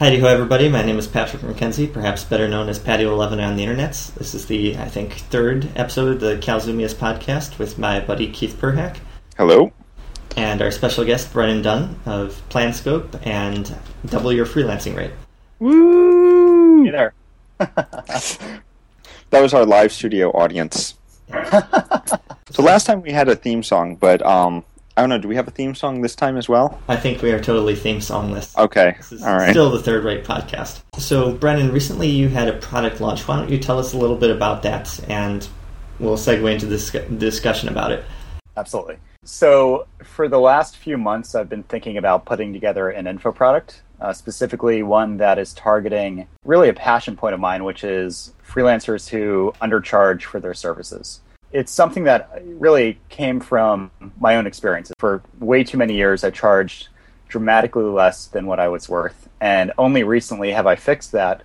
Howdy ho, everybody. My name is Patrick McKenzie, perhaps better known as Patio11 on the internets. This is the, I think, third episode of the Kalzumeus podcast with my buddy Keith Perhac. Hello. And our special guest, Brennan Dunn of PlanScope and Double Your Freelancing Rate. Woo! Hey there. that was our live studio audience. so last time we had a theme song, but um, I don't know. Do we have a theme song this time as well? I think we are totally theme songless. Okay. This is All right. still the third rate podcast. So, Brennan, recently you had a product launch. Why don't you tell us a little bit about that and we'll segue into this discussion about it. Absolutely. So, for the last few months, I've been thinking about putting together an info product, uh, specifically one that is targeting really a passion point of mine, which is freelancers who undercharge for their services. It's something that really came from my own experiences. For way too many years, I charged dramatically less than what I was worth. And only recently have I fixed that.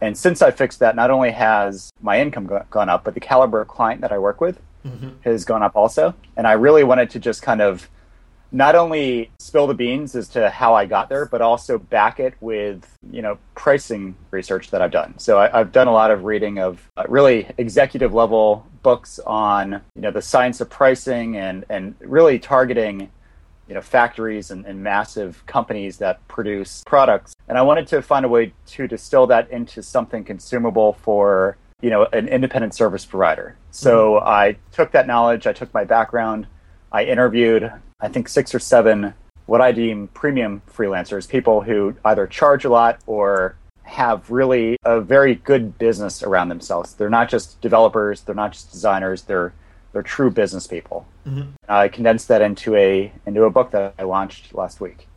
And since I fixed that, not only has my income go- gone up, but the caliber of client that I work with Mm-hmm. has gone up also. And I really wanted to just kind of not only spill the beans as to how I got there, but also back it with you know pricing research that I've done. So I, have done a lot of reading of uh, really executive level books on you know the science of pricing and and really targeting you know factories and, and massive companies that produce products. And I wanted to find a way to distill that into something consumable for you know an independent service provider. So mm-hmm. I took that knowledge, I took my background, I interviewed I think six or seven what I deem premium freelancers, people who either charge a lot or have really a very good business around themselves. They're not just developers, they're not just designers, they're they're true business people. Mm-hmm. I condensed that into a into a book that I launched last week.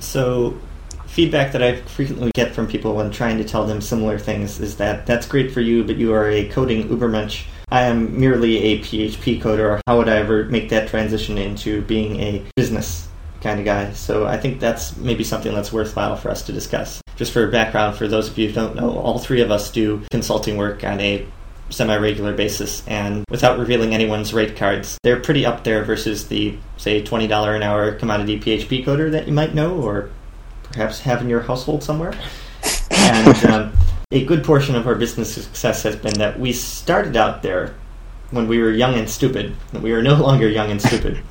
So feedback that I frequently get from people when trying to tell them similar things is that that's great for you, but you are a coding ubermensch. I am merely a PHP coder. How would I ever make that transition into being a business kind of guy? So I think that's maybe something that's worthwhile for us to discuss. Just for background, for those of you who don't know, all three of us do consulting work on a semi-regular basis and without revealing anyone's rate cards they're pretty up there versus the say $20 an hour commodity php coder that you might know or perhaps have in your household somewhere. And um, a good portion of our business success has been that we started out there when we were young and stupid. And we are no longer young and stupid.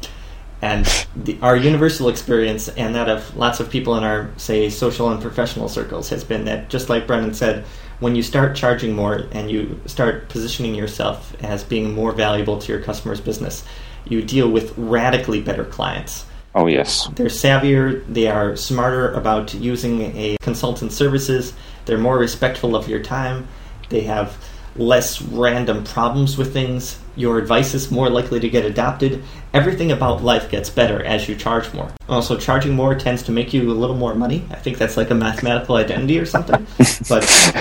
And the, our universal experience and that of lots of people in our, say, social and professional circles has been that, just like Brennan said, when you start charging more and you start positioning yourself as being more valuable to your customer's business, you deal with radically better clients Oh, yes. They're savvier, they are smarter about using a consultant services, they're more respectful of your time, they have less random problems with things, your advice is more likely to get adopted. Everything about life gets better as you charge more. Also, charging more tends to make you a little more money. I think that's like a mathematical identity or something. but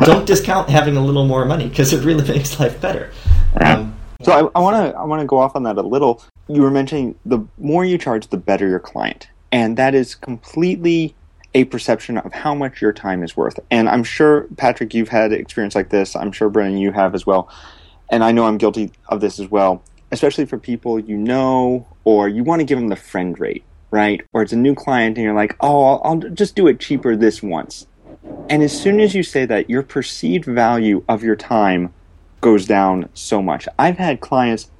don't discount having a little more money because it really makes life better. Um, so I want to I want to go off on that a little. You were mentioning the more you charge, the better your client, and that is completely a perception of how much your time is worth. And I'm sure Patrick, you've had experience like this. I'm sure Brennan, you have as well. And I know I'm guilty of this as well, especially for people you know or you want to give them the friend rate, right? Or it's a new client and you're like, oh, I'll, I'll just do it cheaper this once. And as soon as you say that, your perceived value of your time goes down so much. I've had clients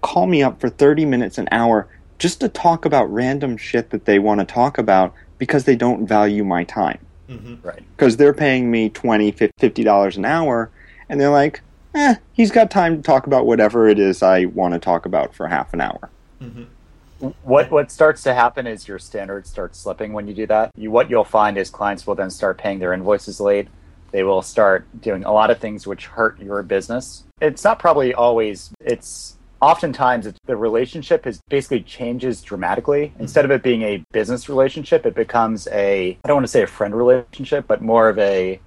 call me up for 30 minutes an hour just to talk about random shit that they want to talk about because they don't value my time. Mm-hmm. Right. Because they're paying me $20, $50 an hour and they're like, eh, he's got time to talk about whatever it is I want to talk about for half an hour. Mm-hmm. What what starts to happen is your standards start slipping when you do that. You, what you'll find is clients will then start paying their invoices late they will start doing a lot of things which hurt your business. It's not probably always, it's oftentimes it's, the relationship is basically changes dramatically. Mm-hmm. Instead of it being a business relationship, it becomes a, I don't want to say a friend relationship, but more of a,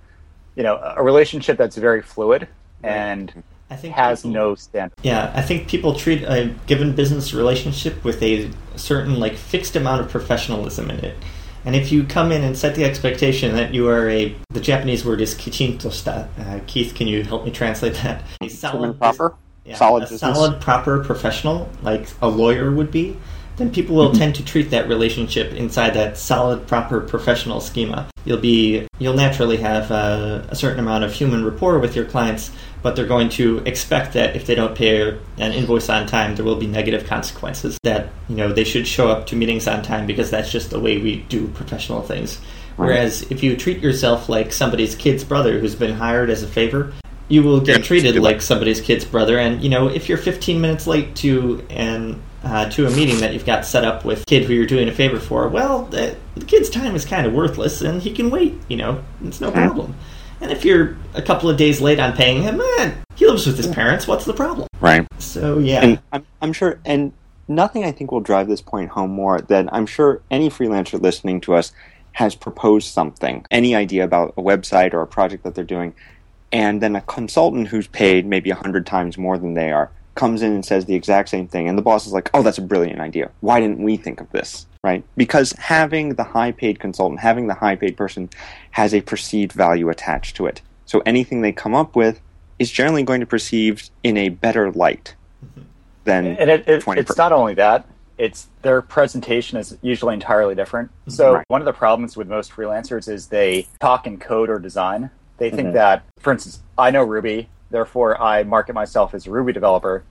you know, a relationship that's very fluid and I think has people, no standard. Yeah, I think people treat a given business relationship with a certain like fixed amount of professionalism in it. And if you come in and set the expectation that you are a, the Japanese word is kichintosta. Uh, Keith, can you help me translate that? A solid, proper, yeah, solid, a solid, proper professional, like a lawyer would be. Then people will tend to treat that relationship inside that solid, proper professional schema. You'll be you'll naturally have uh, a certain amount of human rapport with your clients, but they're going to expect that if they don't pay an invoice on time, there will be negative consequences. That you know they should show up to meetings on time because that's just the way we do professional things. Whereas if you treat yourself like somebody's kid's brother who's been hired as a favor, you will get treated like somebody's kid's brother. And you know, if you're 15 minutes late to an uh, to a meeting that you've got set up with a kid who you're doing a favor for, well, the, the kid's time is kind of worthless, and he can wait. You know, it's no problem. And if you're a couple of days late on paying him, man, he lives with his parents. What's the problem? Right. So yeah, And I'm, I'm sure, and nothing I think will drive this point home more than I'm sure any freelancer listening to us has proposed something, any idea about a website or a project that they're doing, and then a consultant who's paid maybe a hundred times more than they are comes in and says the exact same thing, and the boss is like, "Oh, that's a brilliant idea. Why didn't we think of this?" Right? Because having the high-paid consultant, having the high-paid person, has a perceived value attached to it. So anything they come up with is generally going to be perceived in a better light than and it, it, 20 it's not only that it's their presentation is usually entirely different so Mm-hmm. Right. one of the problems with most freelancers is they talk in code or design they think Mhm. that for instance i know ruby therefore i market myself as a ruby developer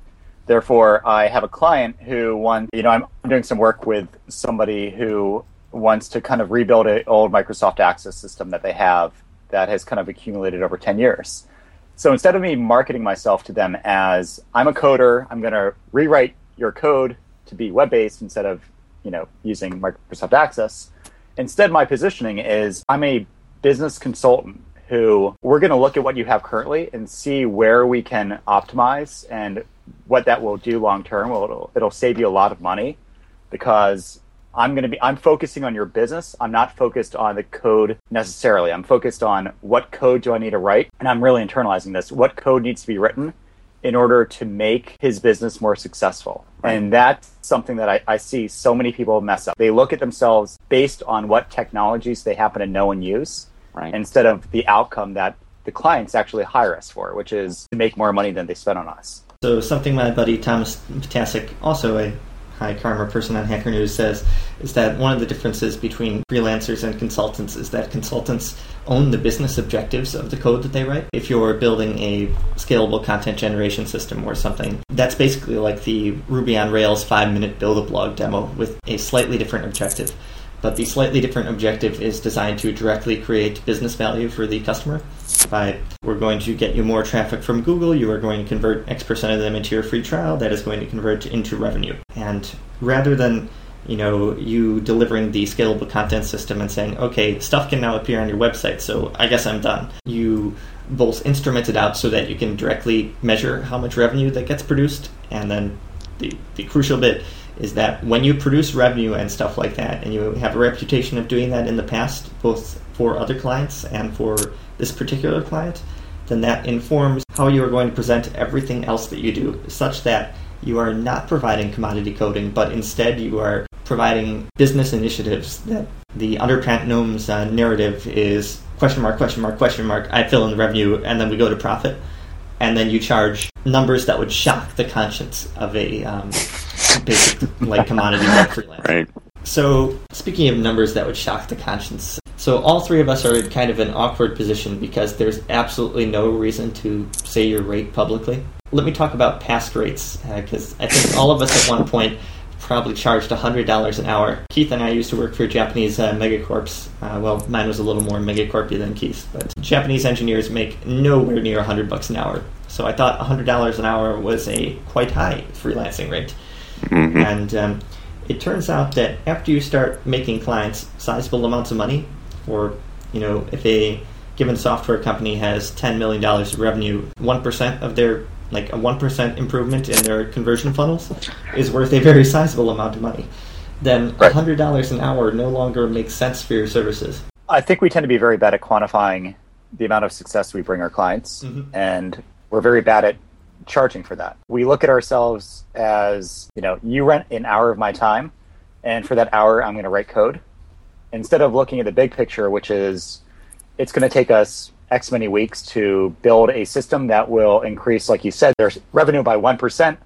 therefore i have a client who wants you know i'm doing some work with somebody who wants to kind of rebuild an old microsoft access system that they have that has kind of accumulated over 10 years so instead of me marketing myself to them as I'm a coder, I'm going to rewrite your code to be web based instead of you know using Microsoft Access. Instead, my positioning is I'm a business consultant who we're going to look at what you have currently and see where we can optimize and what that will do long term. Well, it'll, it'll save you a lot of money because I'm going to be I'm focusing on your business. I'm not focused on the code necessarily. I'm focused on what code do I need to write and I'm really internalizing this. What code needs to be written in order to make his business more successful. And that's something that I, I see so many people mess up. They look at themselves based on what technologies they happen to know and use right. instead of the outcome that the clients actually hire us for, which is to make more money than they spend on us. So something my buddy Thomas Ptacek, also a high karma person on Hacker News, says is that one of the differences between freelancers and consultants is that consultants own the business objectives of the code that they write. If you're building a scalable content generation system or something, that's basically like the Ruby on Rails five minute build a blog demo with a slightly different objective. But the slightly different objective is designed to directly create business value for the customer. By we're going to get you more traffic from Google, you are going to convert X percent of them into your free trial. That is going to convert into revenue. And rather than you know you delivering the scalable content system and saying, okay, stuff can now appear on your website, so I guess I'm done. You both instrument it out so that you can directly measure how much revenue that gets produced, and then the, the crucial bit is that when you produce revenue and stuff like that, and you have a reputation of doing that in the past, both for other clients and for this particular client, then that informs how you are going to present everything else that you do, such that you are not providing commodity coding, but instead you are providing business initiatives that the Underpant Gnomes uh, narrative is question mark, question mark, question mark, I fill in the revenue, and then we go to profit. And then you charge numbers that would shock the conscience of a um, basic like commodity like freelancer. Right. So, speaking of numbers that would shock the conscience, so all three of us are in kind of an awkward position because there's absolutely no reason to say your rate publicly. Let me talk about past rates because I think all of us at one point probably charged $100 an hour. Keith and I used to work for Japanese uh, megacorps. Uh, well, mine was a little more megacorpy than Keith's, but Japanese engineers make nowhere near 100 bucks an hour. So I thought $100 an hour was a quite high freelancing rate. Mhm. And um, it turns out that after you start making clients sizable amounts of money, or you know, if a given software company has ten million dollars of revenue, one percent of their like a one percent improvement in their conversion funnels is worth a very sizable amount of money. Then Right. hundred dollars an hour no longer makes sense for your services. I think we tend to be very bad at quantifying the amount of success we bring our clients, Mhm. and we're very bad at charging for that. We look at ourselves as, you know, you rent an hour of my time, and for that hour, I'm going to write code. Instead of looking at the big picture, which is it's going to take us X many weeks to build a system that will increase, like you said, there's revenue by 1%,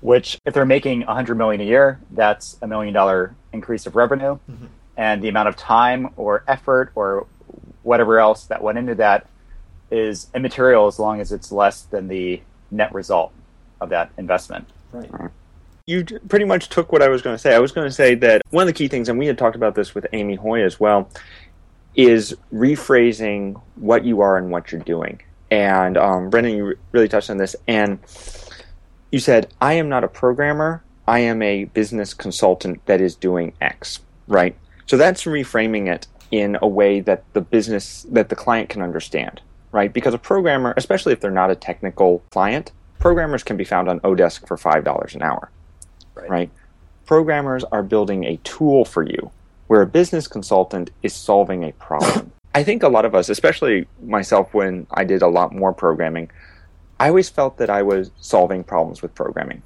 which if they're making 100 million a year, that's a million dollar increase of revenue. Mm-hmm. And the amount of time or effort or whatever else that went into that is immaterial as long as it's less than the net result of that investment. Right. You pretty much took what I was going to say. I was going to say that one of the key things, and we had talked about this with Amy Hoy as well, is rephrasing what you are and what you're doing. And um, Brennan, you really touched on this. And you said, I am not a programmer. I am a business consultant that is doing X, right? So that's reframing it in a way that the business, that the client can understand, right? Because a programmer, especially if they're not a technical client, programmers can be found on Odesk for $5 an hour, right? right? Programmers are building a tool for you where a business consultant is solving a problem. I think a lot of us, especially myself when I did a lot more programming, I always felt that I was solving problems with programming.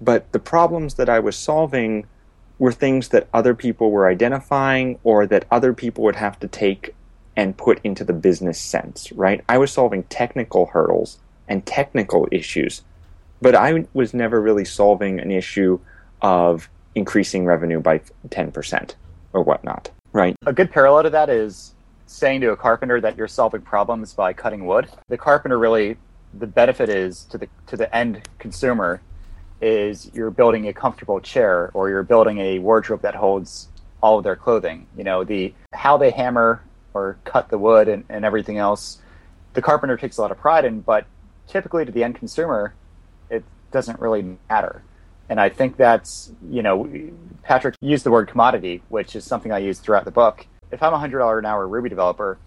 But the problems that I was solving were things that other people were identifying or that other people would have to take and put into the business sense, right? I was solving technical hurdles and technical issues, but I was never really solving an issue of increasing revenue by 10% or whatnot, right? A good parallel to that is saying to a carpenter that you're solving problems by cutting wood. The carpenter really the benefit is to the to the end consumer is you're building a comfortable chair or you're building a wardrobe that holds all of their clothing. You know, the how they hammer or cut the wood and, and everything else, the carpenter takes a lot of pride in, but typically to the end consumer, it doesn't really matter. And I think that's, you know, Patrick used the word commodity, which is something I use throughout the book. If I'm a $100 an hour Ruby developer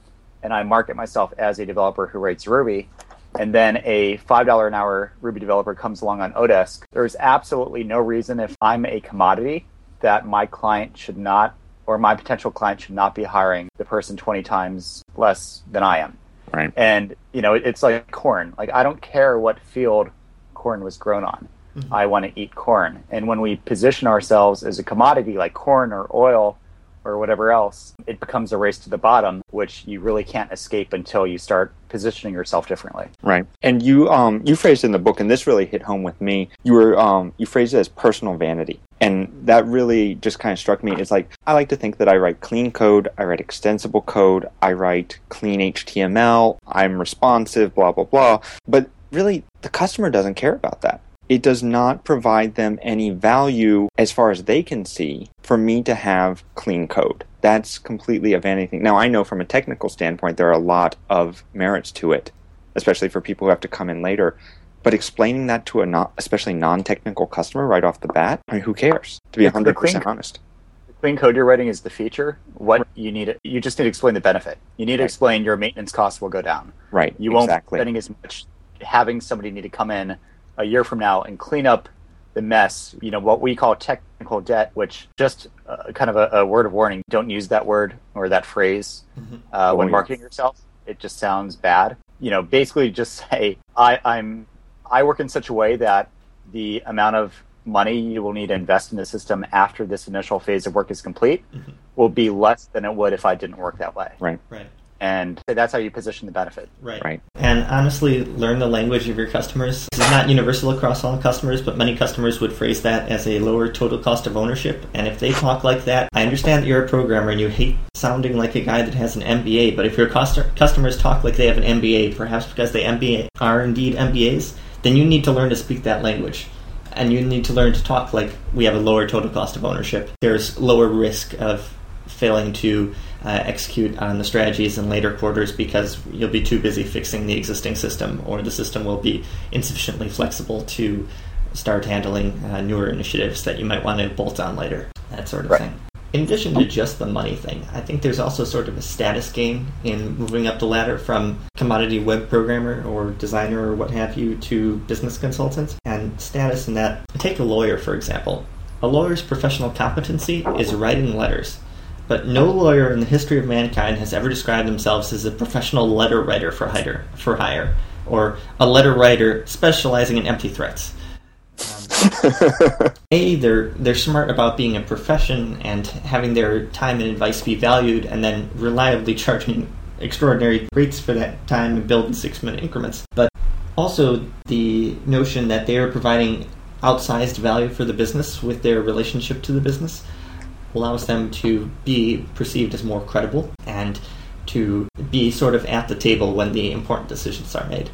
and I market myself as a developer who writes Ruby, and then a $5 an hour Ruby developer comes along on Odesk, there's absolutely no reason if I'm a commodity that my client should not, or my potential client should not be hiring the person 20 times less than I am. Right. And, you know, it's like corn. Like, I don't care what field corn was grown on. Mm-hmm. I want to eat corn. And when we position ourselves as a commodity like corn or oil, or whatever else, it becomes a race to the bottom, which you really can't escape until you start positioning yourself differently. Right. And you um you phrased in the book, and this really hit home with me. You were um you phrased it as personal vanity. And that really just kind of struck me. It's like I like to think that I write clean code, I write extensible code, I write clean HTML, I'm responsive, blah blah blah. But really the customer doesn't care about that it does not provide them any value as far as they can see for me to have clean code. That's completely a vanity thing. Now, I know from a technical standpoint, there are a lot of merits to it, especially for people who have to come in later. But explaining that to a not, especially non-technical customer right off the bat, I mean, who cares? To be hundred percent honest, the clean code you're writing is the feature. What you need, you just need to explain the benefit. You need to explain your maintenance costs will go down. Right. You won't be spending as much having somebody need to come in a year from now and clean up the mess, you know, what we call technical debt, which just uh, kind of a, a, word of warning, don't use that word or that phrase mm-hmm. uh, when oh, marketing yourself. It just sounds bad. You know, basically just say, I, I'm, I work in such a way that the amount of money you will need to invest in the system after this initial phase of work is complete mm-hmm. will be less than it would if I didn't work that way. Right. Right and that's how you position the benefit. Right. Right. And honestly, learn the language of your customers. This is not universal across all customers, but many customers would phrase that as a lower total cost of ownership. And if they talk like that, I understand that you're a programmer and you hate sounding like a guy that has an MBA. But if your customers talk like they have an MBA, perhaps because they MBA are indeed MBAs, then you need to learn to speak that language. And you need to learn to talk like we have a lower total cost of ownership. There's lower risk of failing to uh, execute on the strategies in later quarters because you'll be too busy fixing the existing system, or the system will be insufficiently flexible to start handling uh, newer initiatives that you might want to bolt on later, that sort of right. thing. In addition to just the money thing, I think there's also sort of a status gain in moving up the ladder from commodity web programmer or designer or what have you to business consultant. And status in that, take a lawyer, for example. A lawyer's professional competency is writing letters but no lawyer in the history of mankind has ever described themselves as a professional letter writer for hire, for hire or a letter writer specializing in empty threats. Um, a, they're they're smart about being a profession and having their time and advice be valued, and then reliably charging extraordinary rates for that time and build in six minute increments. But also the notion that they are providing outsized value for the business with their relationship to the business, allows them to be perceived as more credible and to be sort of at the table when the important decisions are made.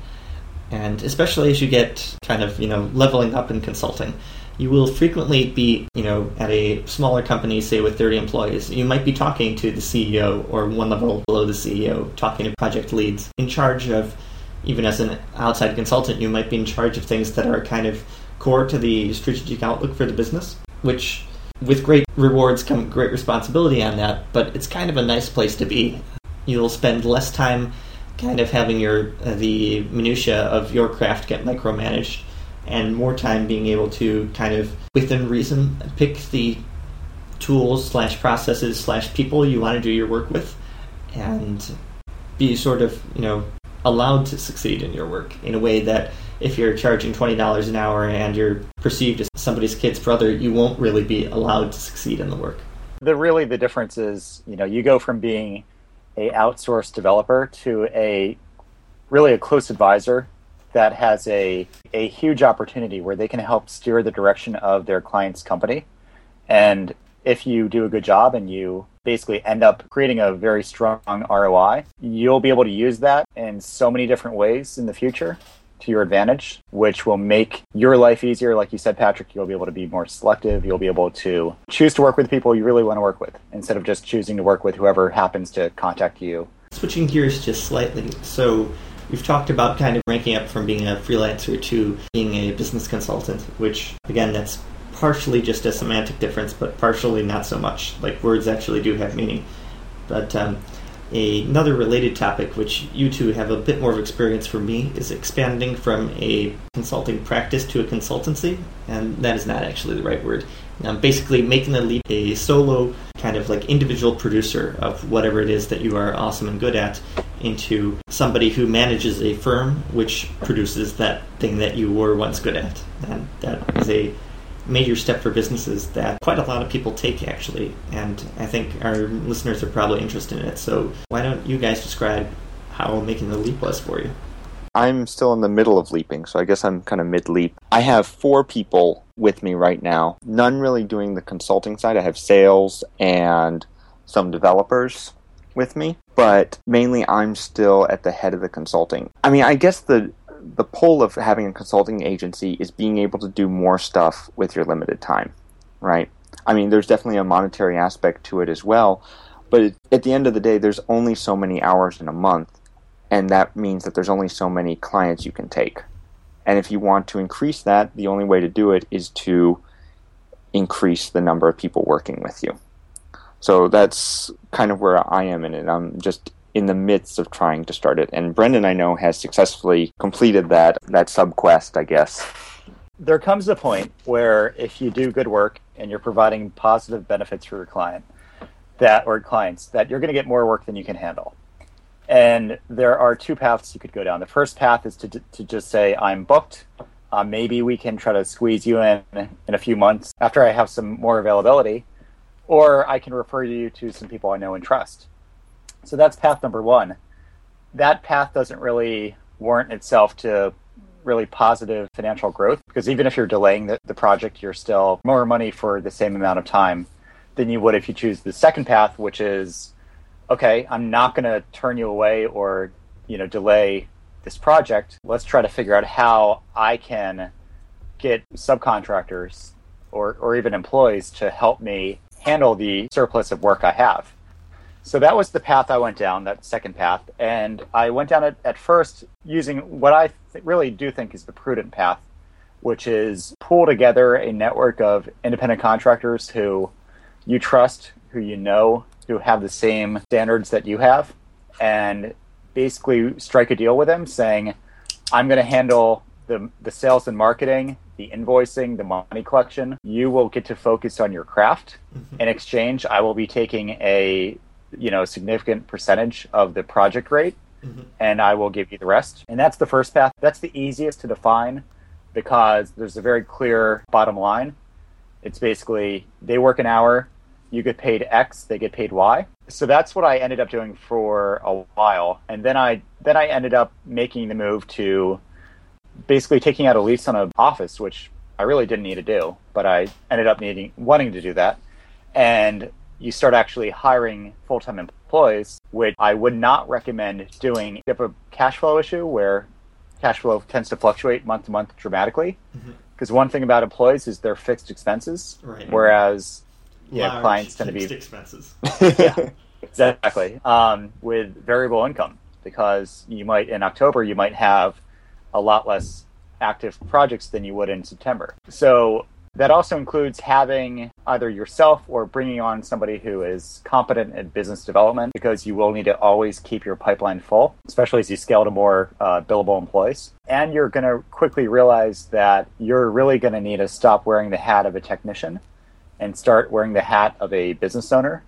And especially as you get kind of, you know, leveling up in consulting, you will frequently be, you know, at a smaller company, say with 30 employees, you might be talking to the CEO or one level below the CEO, talking to project leads in charge of, even as an outside consultant, you might be in charge of things that are kind of core to the strategic outlook for the business, which with great rewards come great responsibility on that, but it's kind of a nice place to be. You'll spend less time kind of having your uh, the minutia of your craft get micromanaged and more time being able to kind of within reason pick the tools slash processes slash people you want to do your work with and be sort of you know allowed to succeed in your work in a way that if you're charging $20 an hour and you're perceived as somebody's kid's brother you won't really be allowed to succeed in the work the really the difference is you know you go from being a outsourced developer to a really a close advisor that has a, a huge opportunity where they can help steer the direction of their client's company. And if you do a good job and you basically end up creating a very strong ROI, you'll be able to use that in so many different ways in the future to your advantage, which will make your life easier. Like you said, Patrick, you'll be able to be more selective. You'll be able to choose to work with people you really want to work with instead of just choosing to work with whoever happens to contact you. Switching gears just slightly. So, We've talked about kind of ranking up from being a freelancer to being a business consultant, which, again, that's partially just a semantic difference, but partially not so much. Like, words actually do have meaning. But um, another related topic, which you two have a bit more of experience for me, is expanding from a consulting practice to a consultancy, and that is not actually the right word. Um, basically, making the leap a solo kind of like individual producer of whatever it is that you are awesome and good at into somebody who manages a firm which produces that thing that you were once good at. And that is a major step for businesses that quite a lot of people take actually and i think our listeners are probably interested in it. So why don't you guys describe how making the leap was for you? I'm still in the middle of leaping so i guess i'm kind of mid leap i have four people with me right now none really doing the consulting side. I have sales and some developers with me but mainly i'm still at the head of the consulting. I mean i guess the the pull of having a consulting agency is being able to do more stuff with your limited time, right? I mean, there's definitely a monetary aspect to it as well, but it, at the end of the day, there's only so many hours in a month, and that means that there's only so many clients you can take. And if you want to increase that, the only way to do it is to increase the number of people working with you. So that's kind of where I am in it. I'm just in the midst of trying to start it. And Brennan, I know, has successfully completed that that sub quest, I guess. There comes a point where if you do good work and you're providing positive benefits for your client, that or clients, that you're going to get more work than you can handle. And there are two paths you could go down. The first path is to to just say I'm booked. Uh, maybe we can try to squeeze you in in a few months after I have some more availability, or I can refer you to some people I know and trust. So that's path number one. That path doesn't really warrant itself to really positive financial growth because even if you're delaying the, the project, you're still more money for the same amount of time than you would if you choose the second path, which is okay, I'm not going to turn you away or you know delay this project. Let's try to figure out how I can get subcontractors or, or even employees to help me handle the surplus of work I have. So that was the path I went down, that second path. And I went down it at first using what I th- really do think is the prudent path, which is pull together a network of independent contractors who you trust, who you know, who have the same standards that you have, and basically strike a deal with them saying, I'm going to handle the, the sales and marketing, the invoicing, the money collection. You will get to focus on your craft. Mm-hmm. In exchange, I will be taking a you know a significant percentage of the project rate mm-hmm. and i will give you the rest. And that's the first path. That's the easiest to define because there's a very clear bottom line. It's basically they work an hour you get paid x they get paid y. So that's what i ended up doing for a while. And then i then i ended up making the move to basically taking out a lease on an office which I really didn't need to do, but I ended up needing wanting to do that. And you start actually hiring full time employees, which I would not recommend doing. You have a cash flow issue where cash flow tends to fluctuate month to month dramatically. Because one thing about employees is they're fixed expenses, Right. whereas yeah, Large clients tend to be fixed be expenses. yeah, exactly. Um, with variable income, because you might in October you might have a lot less active projects than you would in September. So that also includes having either yourself or bringing on somebody who is competent in business development, because you will need to always keep your pipeline full, especially as you scale to more uh, billable employees. And you're going to quickly realize that you're really going to need to stop wearing the hat of a technician and start wearing the hat of a business owner.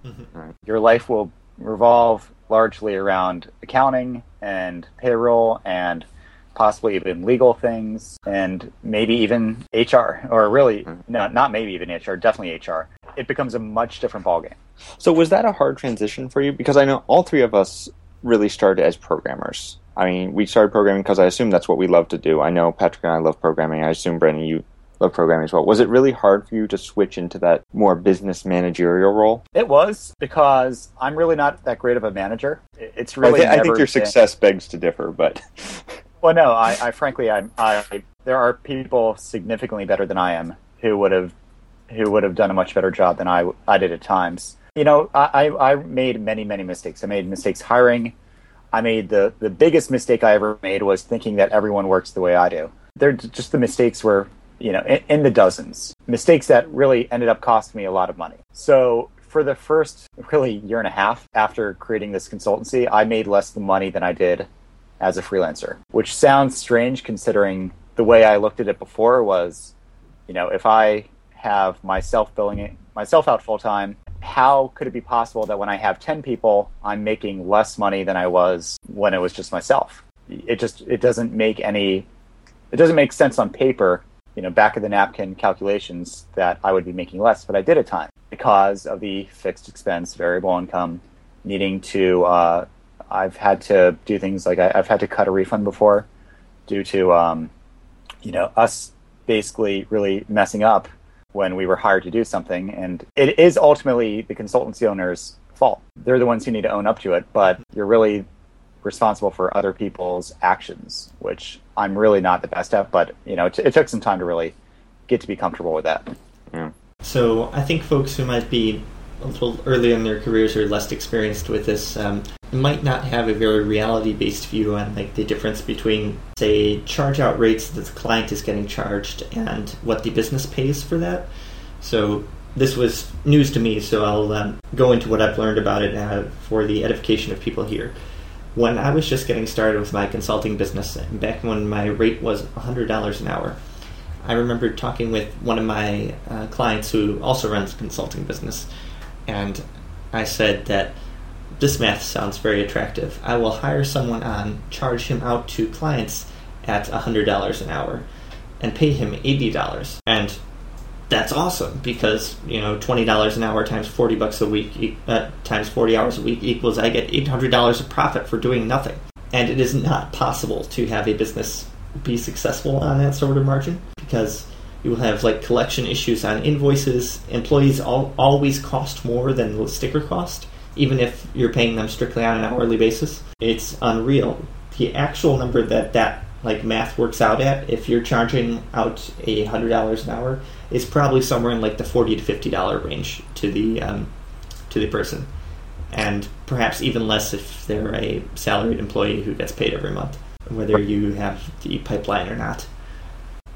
Your life will revolve largely around accounting and payroll and possibly even legal things and maybe even HR or really hmm. no not maybe even HR definitely HR it becomes a much different ballgame So was that a hard transition for you? Because I know all three of us really started as programmers. I mean, we started programming because I assume that's what we love to do. I know Patrick and I love programming. I assume Brennan, you love programming as well. Was it really hard for you to switch into that more business managerial role? it was because I'm really not that great of a manager It- it's I, really I think your been- success begs to differ, but Well, no, I, I frankly, I, I, there are people significantly better than I am who would have, who would have done a much better job than I, I did at times. You know, I, I made many, many mistakes. I made mistakes hiring. I made the, the biggest mistake I ever made was thinking that everyone works the way I do. They're just the mistakes were, you know, in, in the dozens. Mistakes that really ended up costing me a lot of money. So for the first really year and a half after creating this consultancy, I made less the money than I did as a freelancer, which sounds strange considering the way I looked at it before was, you know, if I have myself billing it myself out full time, how could it be possible that when I have 10 people, I'm making less money than I was when it was just myself? It just it doesn't make any it doesn't make sense on paper, you know, back of the napkin calculations that I would be making less, but I did at time because of the fixed expense, variable income, needing to uh, I've had to do things like I, I've had to cut a refund before due to um, you know us basically really messing up when we were hired to do something, and it is ultimately the consultancy owner's fault. They're the ones who need to own up to it, but you're really responsible for other people's actions, which I'm really not the best at. But you know, it, it took some time to really get to be comfortable with that. So I think folks who might be a little early in their careers or less experienced with this um, might not have a very reality-based view on like the difference between, say, charge-out rates that the client is getting charged and what the business pays for that. So this was news to me, so I'll um, go into what I've learned about it uh, for the edification of people here. When I was just getting started with my consulting business, back when my rate was $100 an hour, I remember talking with one of my uh, clients who also runs a consulting business, and I said that this math sounds very attractive. I will hire someone on, charge him out to clients at $100 an hour, and pay him $80. And that's awesome because you know twenty dollars an hour times forty bucks a week uh, times forty hours a week equals I get eight hundred dollars of profit for doing nothing. And it is not possible to have a business be successful on that sort of margin because you will have like collection issues on invoices. Employees all, always cost more than the sticker cost, even if you're paying them strictly on an hourly basis. It's unreal. The actual number that that like math works out at, if you're charging out a hundred dollars an hour, is probably somewhere in like the forty to fifty dollar range to the um, to the person, and perhaps even less if they're a salaried employee who gets paid every month, whether you have the pipeline or not.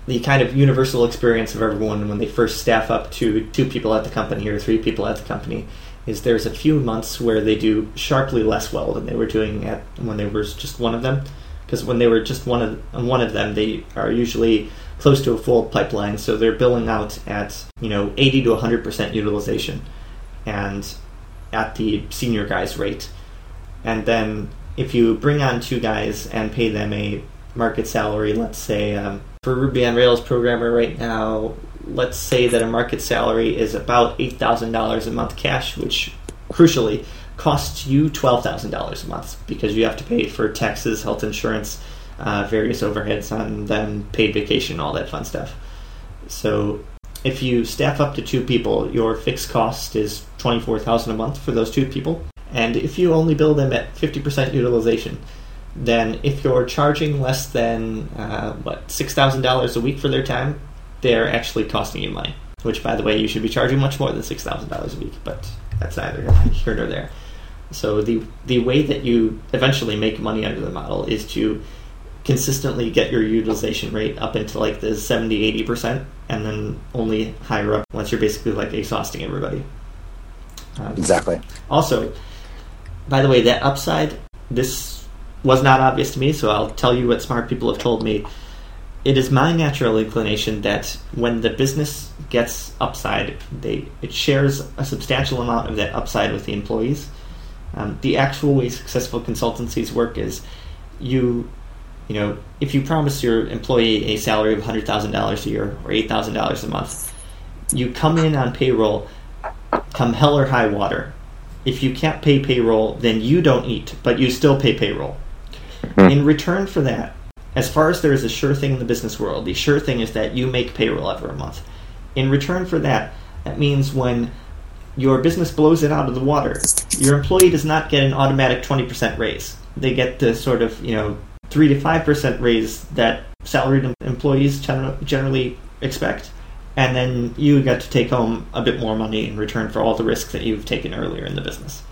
The kind of universal experience of everyone when they first staff up to two people at the company or three people at the company is there's a few months where they do sharply less well than they were doing at when they were just one of them because when they were just one of one of them, they are usually close to a full pipeline, so they're billing out at you know 80 to 100 percent utilization, and at the senior guys rate. And then if you bring on two guys and pay them a market salary, let's say um, for Ruby on Rails programmer right now, let's say that a market salary is about eight thousand dollars a month cash, which crucially costs you $12,000 a month because you have to pay for taxes, health insurance, uh, various overheads on them, paid vacation, all that fun stuff. So if you staff up to two people, your fixed cost is twenty four thousand a month for those two people. And if you only bill them at fifty percent utilization, then if you're charging less than uh, what six thousand dollars a week for their time, they're actually costing you money. Which, by the way, you should be charging much more than six thousand dollars a week, but that's neither here nor there. So the the way that you eventually make money under the model is to consistently get your utilization rate up into like the 70 80% and then only higher up once you're basically like exhausting everybody um, exactly also by the way that upside this was not obvious to me so i'll tell you what smart people have told me it is my natural inclination that when the business gets upside they it shares a substantial amount of that upside with the employees um, the actual way successful consultancies work is you you know, if you promise your employee a salary of $100,000 a year or $8,000 a month, you come in on payroll, come hell or high water. If you can't pay payroll, then you don't eat, but you still pay payroll. Hmm. In return for that, as far as there is a sure thing in the business world, the sure thing is that you make payroll every month. In return for that, that means when your business blows it out of the water, your employee does not get an automatic 20% raise. They get the sort of, you know, three to five percent raise that salaried employees generally expect, and then you get to take home a bit more money in return for all the risk that you've taken earlier in the business.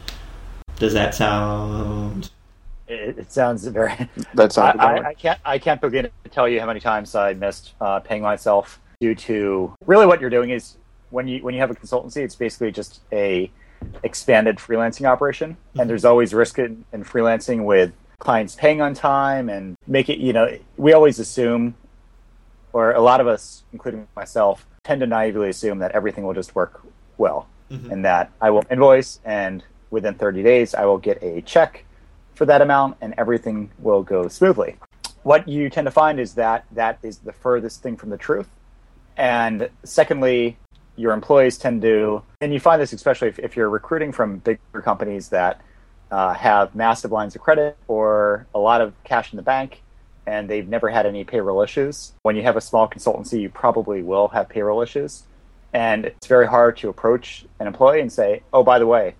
Does that sound? It, it sounds very. That sounds. I, I, I, can't. I can't begin to tell you how many times I missed uh, paying myself due to really what you're doing is when you when you have a consultancy, it's basically just a expanded freelancing operation, mm-hmm. and there's always risk in, in freelancing with clients paying on time and make it, you know, we always assume, or a lot of us, including myself, tend to naively assume that everything will just work well mm-hmm. and that I will invoice and within 30 days I will get a check for that amount and everything will go smoothly. What you tend to find is that that is the furthest thing from the truth. And secondly, your employees tend to, and you find this especially if, if you're recruiting from bigger companies that uh, have massive lines of credit or a lot of cash in the bank and they've never had any payroll issues. When you have a small consultancy, you probably will have payroll issues. And it's very hard to approach an employee and say, oh, by the way,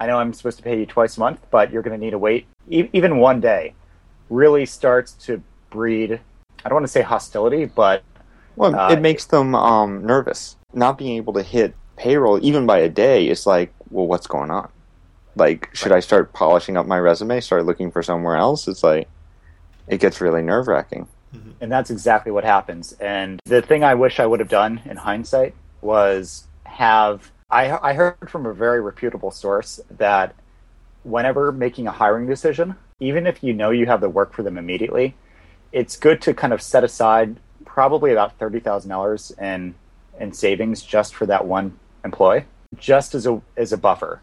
I know I'm supposed to pay you twice a month, but you're going to need to wait e- even one day. Really starts to breed, I don't want to say hostility, but. Well, uh, it makes them um, nervous. Not being able to hit payroll even by a day is like, well, what's going on? like should right. I start polishing up my resume, start looking for somewhere else? It's like it gets really nerve wracking. Mm-hmm. And that's exactly what happens. And the thing I wish I would have done in hindsight was have I, I heard from a very reputable source that whenever making a hiring decision, even if you know you have the work for them immediately, it's good to kind of set aside probably about thirty thousand dollars in in savings just for that one employee, just as a as a buffer.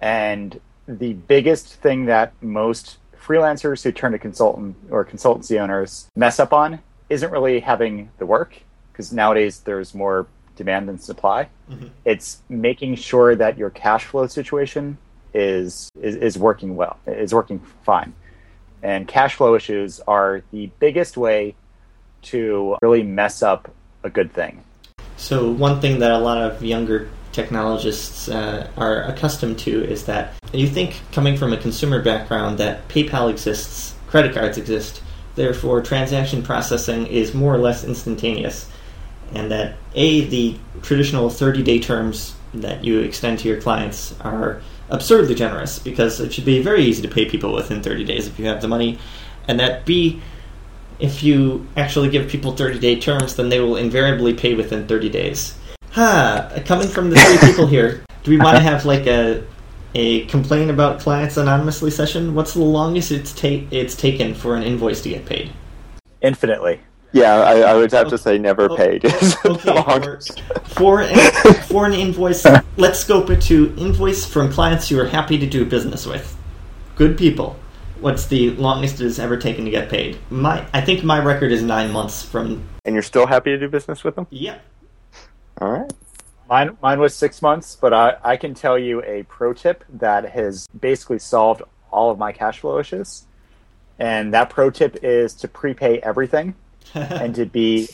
And the biggest thing that most freelancers who turn to consultant or consultancy owners mess up on isn't really having the work because nowadays there's more demand and supply. Mm-hmm. It's making sure that your cash flow situation is, is is working well, is working fine. And cash flow issues are the biggest way to really mess up a good thing. So one thing that a lot of younger technologists uh, are accustomed to is that you think, coming from a consumer background, that PayPal exists, credit cards exist, therefore transaction processing is more or less instantaneous, and that A, the traditional 30 day terms that you extend to your clients are absurdly generous because it should be very easy to pay people within 30 days if you have the money, and that B, if you actually give people 30 day terms, then they will invariably pay within 30 days huh, coming from the three people here, do we want to uh-huh. have like a a complain about clients anonymously session? What's the longest it's take it's taken for an invoice to get paid? Infinitely. Yeah, I, I would have okay. to say never paid. okay, for, for, an, for an invoice, let's scope it to invoice from clients you are happy to do business with. Good people. What's the longest it has ever taken to get paid? My, I think my record is nine months from. And you're still happy to do business with them? Yeah. All right. Mine, mine was six months, but I, I can tell you a pro tip that has basically solved all of my cash flow issues. And that pro tip is to prepay everything and to be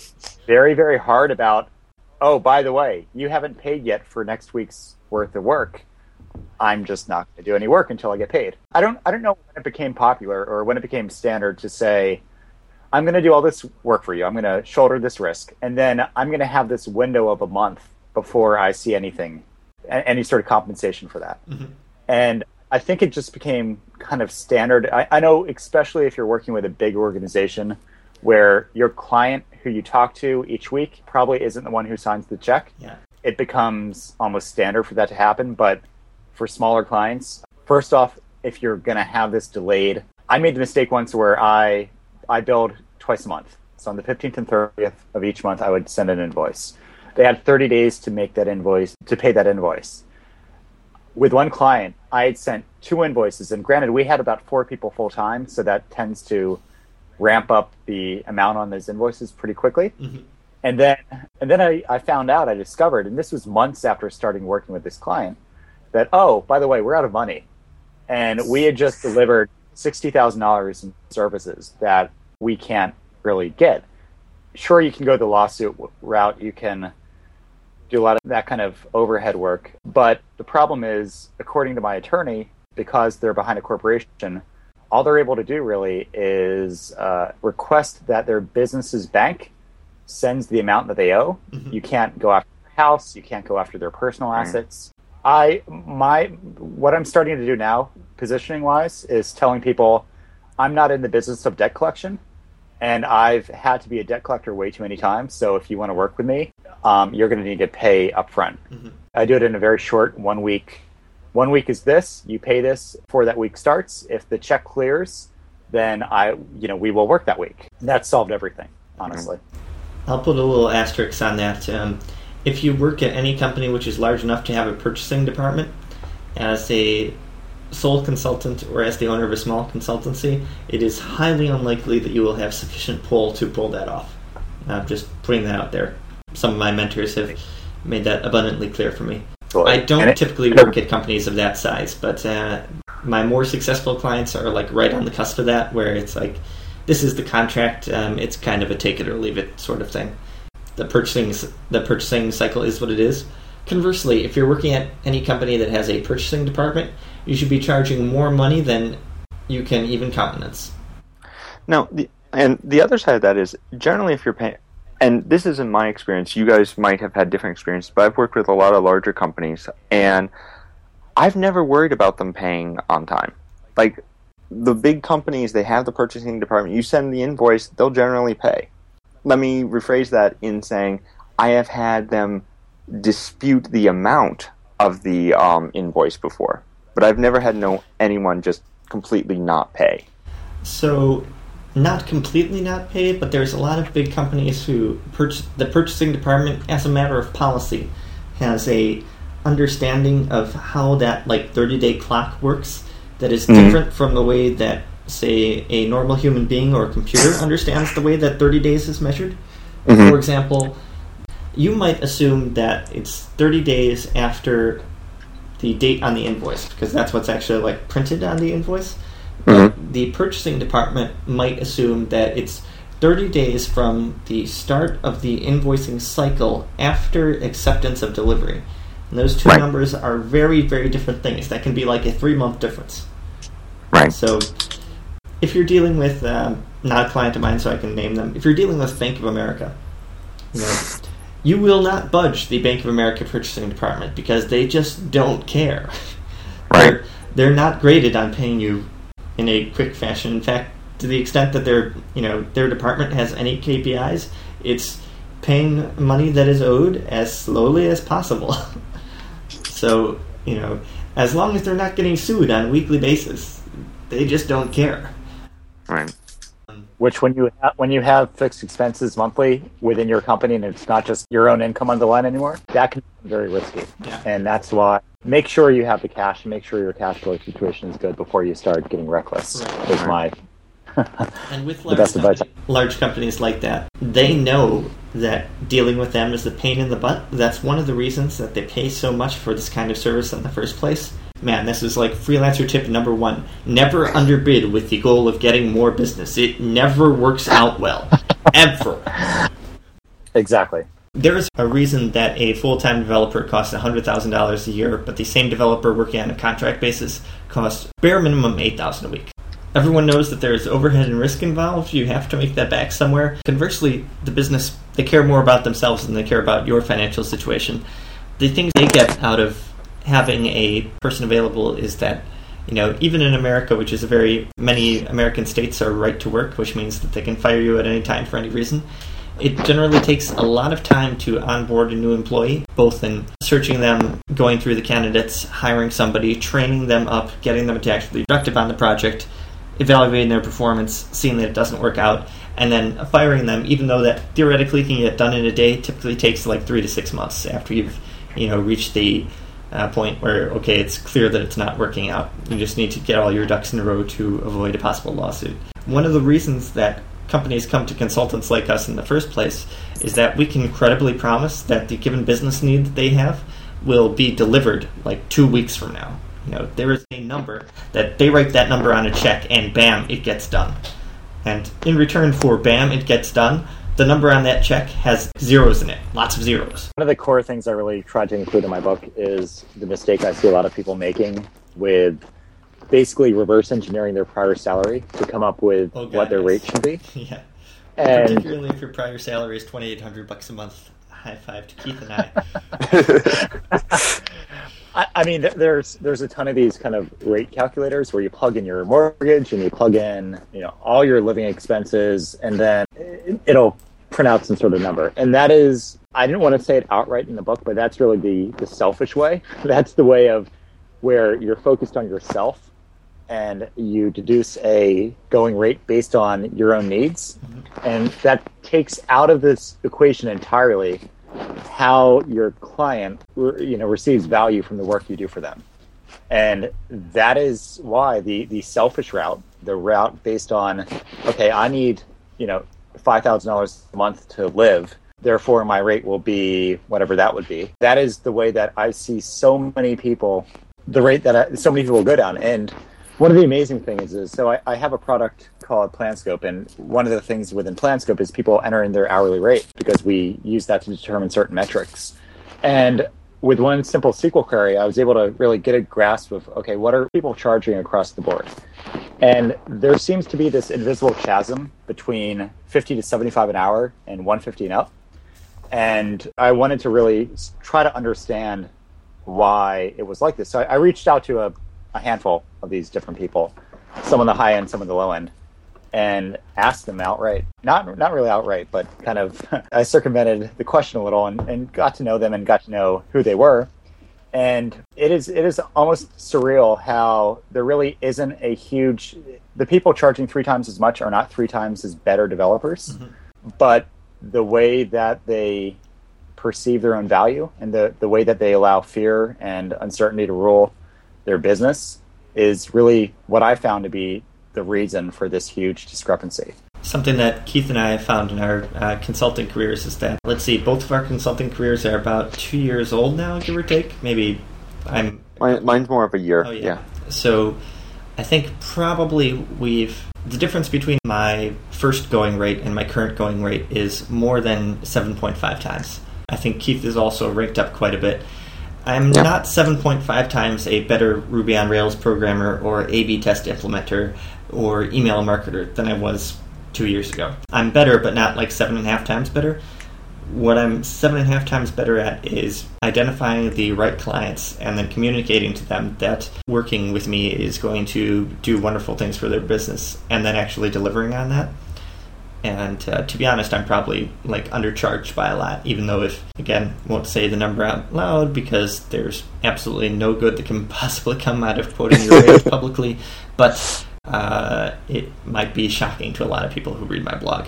very, very hard about oh, by the way, you haven't paid yet for next week's worth of work. I'm just not going to do any work until I get paid. I don't I don't know when it became popular or when it became standard to say I'm going to do all this work for you. I'm going to shoulder this risk and then I'm going to have this window of a month before I see anything any sort of compensation for that. Mm-hmm. And I think it just became kind of standard. I, I know especially if you're working with a big organization where your client who you talk to each week probably isn't the one who signs the check. Yeah. It becomes almost standard for that to happen, but for smaller clients. First off, if you're going to have this delayed, I made the mistake once where I I billed twice a month. So on the 15th and 30th of each month, I would send an invoice. They had 30 days to make that invoice to pay that invoice. With one client, I had sent two invoices, and granted, we had about four people full time, so that tends to ramp up the amount on those invoices pretty quickly. Mm-hmm. And then, and then I, I found out, I discovered, and this was months after starting working with this client, that oh by the way we're out of money and we had just delivered $60000 in services that we can't really get sure you can go the lawsuit route you can do a lot of that kind of overhead work but the problem is according to my attorney because they're behind a corporation all they're able to do really is uh, request that their business's bank sends the amount that they owe mm-hmm. you can't go after their house you can't go after their personal mm-hmm. assets I my what I'm starting to do now, positioning wise, is telling people I'm not in the business of debt collection, and I've had to be a debt collector way too many times. So if you want to work with me, um, you're going to need to pay upfront. Mm-hmm. I do it in a very short one week. One week is this. You pay this before that week starts. If the check clears, then I, you know, we will work that week. That solved everything, honestly. I'll put a little asterisk on that. Um, if you work at any company which is large enough to have a purchasing department, as a sole consultant or as the owner of a small consultancy, it is highly unlikely that you will have sufficient pull to pull that off. I'm just putting that out there. Some of my mentors have made that abundantly clear for me. I don't typically work at companies of that size, but uh, my more successful clients are like right on the cusp of that, where it's like, this is the contract. Um, it's kind of a take it or leave it sort of thing the purchasing the purchasing cycle is what it is. Conversely, if you're working at any company that has a purchasing department, you should be charging more money than you can even countenance. Now, the, and the other side of that is generally if you're paying, and this is in my experience, you guys might have had different experiences, but I've worked with a lot of larger companies, and I've never worried about them paying on time. Like the big companies, they have the purchasing department. You send the invoice, they'll generally pay let me rephrase that in saying I have had them dispute the amount of the um, invoice before, but I've never had no anyone just completely not pay. So, not completely not paid, but there's a lot of big companies who purchase the purchasing department, as a matter of policy, has a understanding of how that like 30 day clock works that is mm-hmm. different from the way that say, a normal human being or a computer understands the way that 30 days is measured. Mm-hmm. For example, you might assume that it's 30 days after the date on the invoice because that's what's actually like printed on the invoice. Mm-hmm. The purchasing department might assume that it's 30 days from the start of the invoicing cycle after acceptance of delivery. And those two right. numbers are very, very different things. That can be like a three month difference. Right. So if you're dealing with um, not a client of mine, so I can name them. If you're dealing with Bank of America, you, know, you will not budge the Bank of America purchasing department because they just don't care. Right. They're, they're not graded on paying you in a quick fashion. In fact, to the extent that their you know their department has any KPIs, it's paying money that is owed as slowly as possible. so you know, as long as they're not getting sued on a weekly basis, they just don't care. Right. Which, when you ha- when you have fixed expenses monthly within your company, and it's not just your own income on the line anymore, that can be very risky. Yeah. And that's why make sure you have the cash and make sure your cash flow situation is good before you start getting reckless. Right. Is my and with large, company, large companies like that, they know that dealing with them is a pain in the butt. That's one of the reasons that they pay so much for this kind of service in the first place man, this is like freelancer tip number one. Never underbid with the goal of getting more business. It never works out well. Ever. Exactly. There is a reason that a full time developer costs $100,000 a year, but the same developer working on a contract basis costs bare minimum 8000 a week. Everyone knows that there's overhead and risk involved. You have to make that back somewhere. Conversely, the business, they care more about themselves than they care about your financial situation. The things they get out of having a person available is that you know, even in America, which is a very many American states are right to work, which means that they can fire you at any time for any reason. It generally takes a lot of time to onboard a new employee, both in searching them, going through the candidates, hiring somebody, training them up, getting them to actually be productive on the project, evaluating their performance, seeing that it doesn't work out, and then firing them, even though that theoretically can get done in a day, typically takes like three to six months after you've, you know, reached the uh, point where okay, it's clear that it's not working out. You just need to get all your ducks in a row to avoid a possible lawsuit. One of the reasons that companies come to consultants like us in the first place is that we can credibly promise that the given business need that they have will be delivered like two weeks from now. You know, there is a number that they write that number on a check and bam, it gets done. And in return for bam, it gets done, the number on that check has zeros in it, lots of zeros. One of the core things I really tried to include in my book is the mistake I see a lot of people making with basically reverse engineering their prior salary to come up with oh, God, what their yes. rate should be. yeah. And particularly if your prior salary is twenty eight hundred bucks a month. High five to Keith and I. I, I mean, there's there's a ton of these kind of rate calculators where you plug in your mortgage and you plug in, you know, all your living expenses, and then it'll print out some sort of number. And that is, I didn't want to say it outright in the book, but that's really the the selfish way. That's the way of where you're focused on yourself and you deduce a going rate based on your own needs, mm-hmm. and that takes out of this equation entirely how your client you know receives value from the work you do for them. And that is why the the selfish route the route based on okay i need you know $5000 a month to live therefore my rate will be whatever that would be. That is the way that i see so many people the rate that I, so many people go down. And one of the amazing things is so I, I, have a product called PlanScope, and one of the things within PlanScope is people enter in their hourly rate because we use that to determine certain metrics. And with one simple SQL query, I was able to really get a grasp of okay, what are people charging across the board? And there seems to be this invisible chasm between 50 to 75 an hour and 150 and up. And I wanted to really try to understand why it was like this. So I, reached out to a a handful of these different people, some on the high end, some on the low end, and asked them outright. Not not really outright, but kind of I circumvented the question a little and, and got to know them and got to know who they were. And it is it is almost surreal how there really isn't a huge the people charging three times as much are not three times as better developers, mm-hmm. but the way that they perceive their own value and the, the way that they allow fear and uncertainty to rule their business is really what I found to be the reason for this huge discrepancy. Something that Keith and I found in our uh, consulting careers is that, let's see, both of our consulting careers are about two years old now, give or take. Maybe I'm. Mine, mine's more of a year. Oh, yeah. yeah. So I think probably we've. The difference between my first going rate and my current going rate is more than 7.5 times. I think Keith is also ranked up quite a bit. I'm yeah. not 7.5 times a better Ruby on Rails programmer or A B test implementer or email marketer than I was two years ago. I'm better, but not like seven and a half times better. What I'm seven and a half times better at is identifying the right clients and then communicating to them that working with me is going to do wonderful things for their business and then actually delivering on that. And uh, to be honest, I'm probably like undercharged by a lot, even though if, again, won't say the number out loud because there's absolutely no good that can possibly come out of quoting your rate publicly. But uh, it might be shocking to a lot of people who read my blog,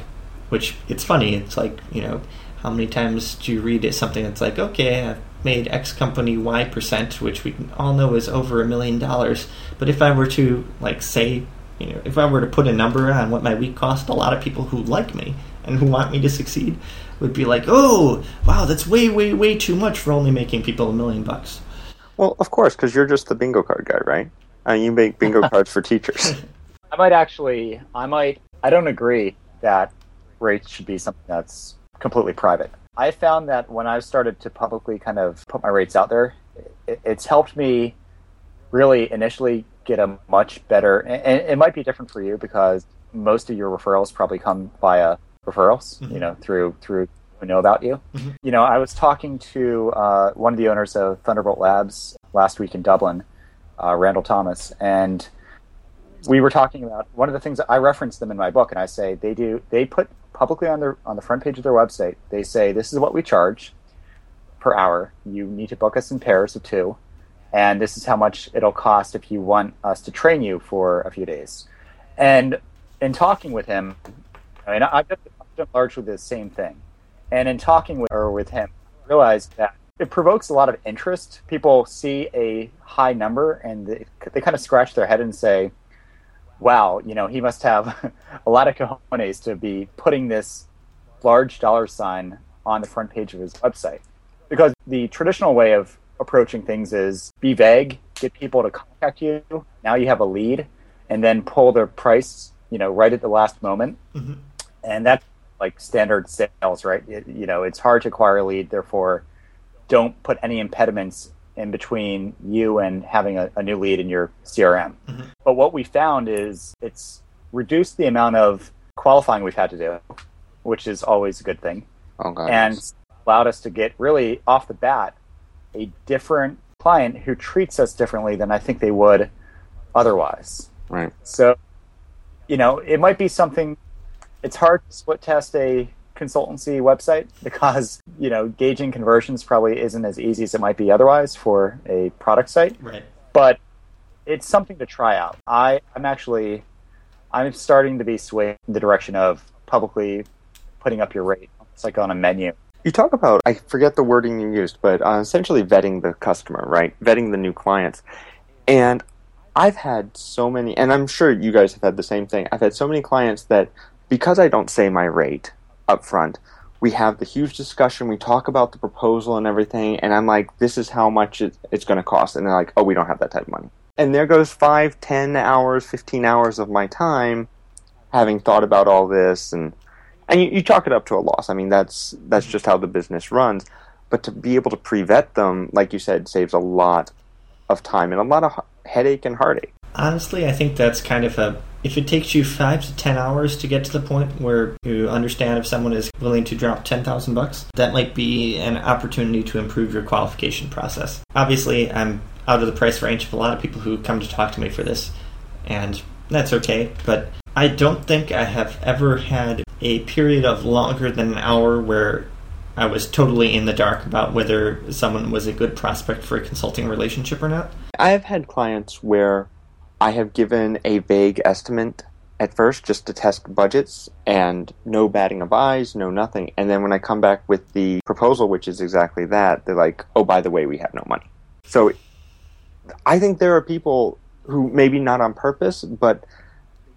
which it's funny. It's like, you know, how many times do you read something that's like, okay, I've made X company Y percent, which we all know is over a million dollars. But if I were to like say you know, if I were to put a number on what my week cost, a lot of people who like me and who want me to succeed would be like, "Oh, wow, that's way, way, way too much for only making people a million bucks." Well, of course, because you're just the bingo card guy, right? Uh, you make bingo cards for teachers. I might actually, I might, I don't agree that rates should be something that's completely private. I found that when I started to publicly kind of put my rates out there, it, it's helped me really initially get a much better. And it might be different for you because most of your referrals probably come via referrals, mm-hmm. you know, through through who know about you. Mm-hmm. You know, I was talking to uh, one of the owners of Thunderbolt Labs last week in Dublin, uh, Randall Thomas, and we were talking about one of the things that I reference them in my book, and I say they do they put publicly on their on the front page of their website. They say this is what we charge per hour. You need to book us in pairs of two, and this is how much it'll cost if you want us to train you for a few days. And in talking with him, I mean, I've done, largely the same thing. And in talking with or with him, I realized that it provokes a lot of interest. People see a high number and they, they kind of scratch their head and say, wow, you know, he must have a lot of cojones to be putting this large dollar sign on the front page of his website. Because the traditional way of approaching things is be vague, get people to contact you. Now you have a lead, and then pull their price, you know, right at the last moment. Mm-hmm. And that's like standard sales, right? It, you know, it's hard to acquire a lead, therefore, don't put any impediments in between you and having a, a new lead in your CRM. Mm-hmm. But what we found is it's reduced the amount of qualifying we've had to do, which is always a good thing. Okay. And allowed us to get really off the bat a different client who treats us differently than I think they would otherwise. Right. So, you know, it might be something. It's hard to split test a consultancy website because you know gauging conversions probably isn't as easy as it might be otherwise for a product site. Right. But it's something to try out. I I'm actually I'm starting to be swayed in the direction of publicly putting up your rate. It's like on a menu. You talk about I forget the wording you used, but uh, essentially vetting the customer, right? Vetting the new clients, and I've had so many, and I'm sure you guys have had the same thing. I've had so many clients that because I don't say my rate, up front. We have the huge discussion. We talk about the proposal and everything, and I'm like, "This is how much it, it's going to cost," and they're like, "Oh, we don't have that type of money." And there goes five, ten hours, fifteen hours of my time having thought about all this, and and you, you chalk it up to a loss. I mean, that's that's just how the business runs. But to be able to pre-vet them, like you said, saves a lot of time and a lot of headache and heartache. Honestly, I think that's kind of a if it takes you five to ten hours to get to the point where you understand if someone is willing to drop ten thousand bucks, that might be an opportunity to improve your qualification process. Obviously, I'm out of the price range of a lot of people who come to talk to me for this, and that's okay. But I don't think I have ever had a period of longer than an hour where I was totally in the dark about whether someone was a good prospect for a consulting relationship or not. I've had clients where I have given a vague estimate at first just to test budgets and no batting of eyes, no nothing. And then when I come back with the proposal, which is exactly that, they're like, oh, by the way, we have no money. So I think there are people who maybe not on purpose, but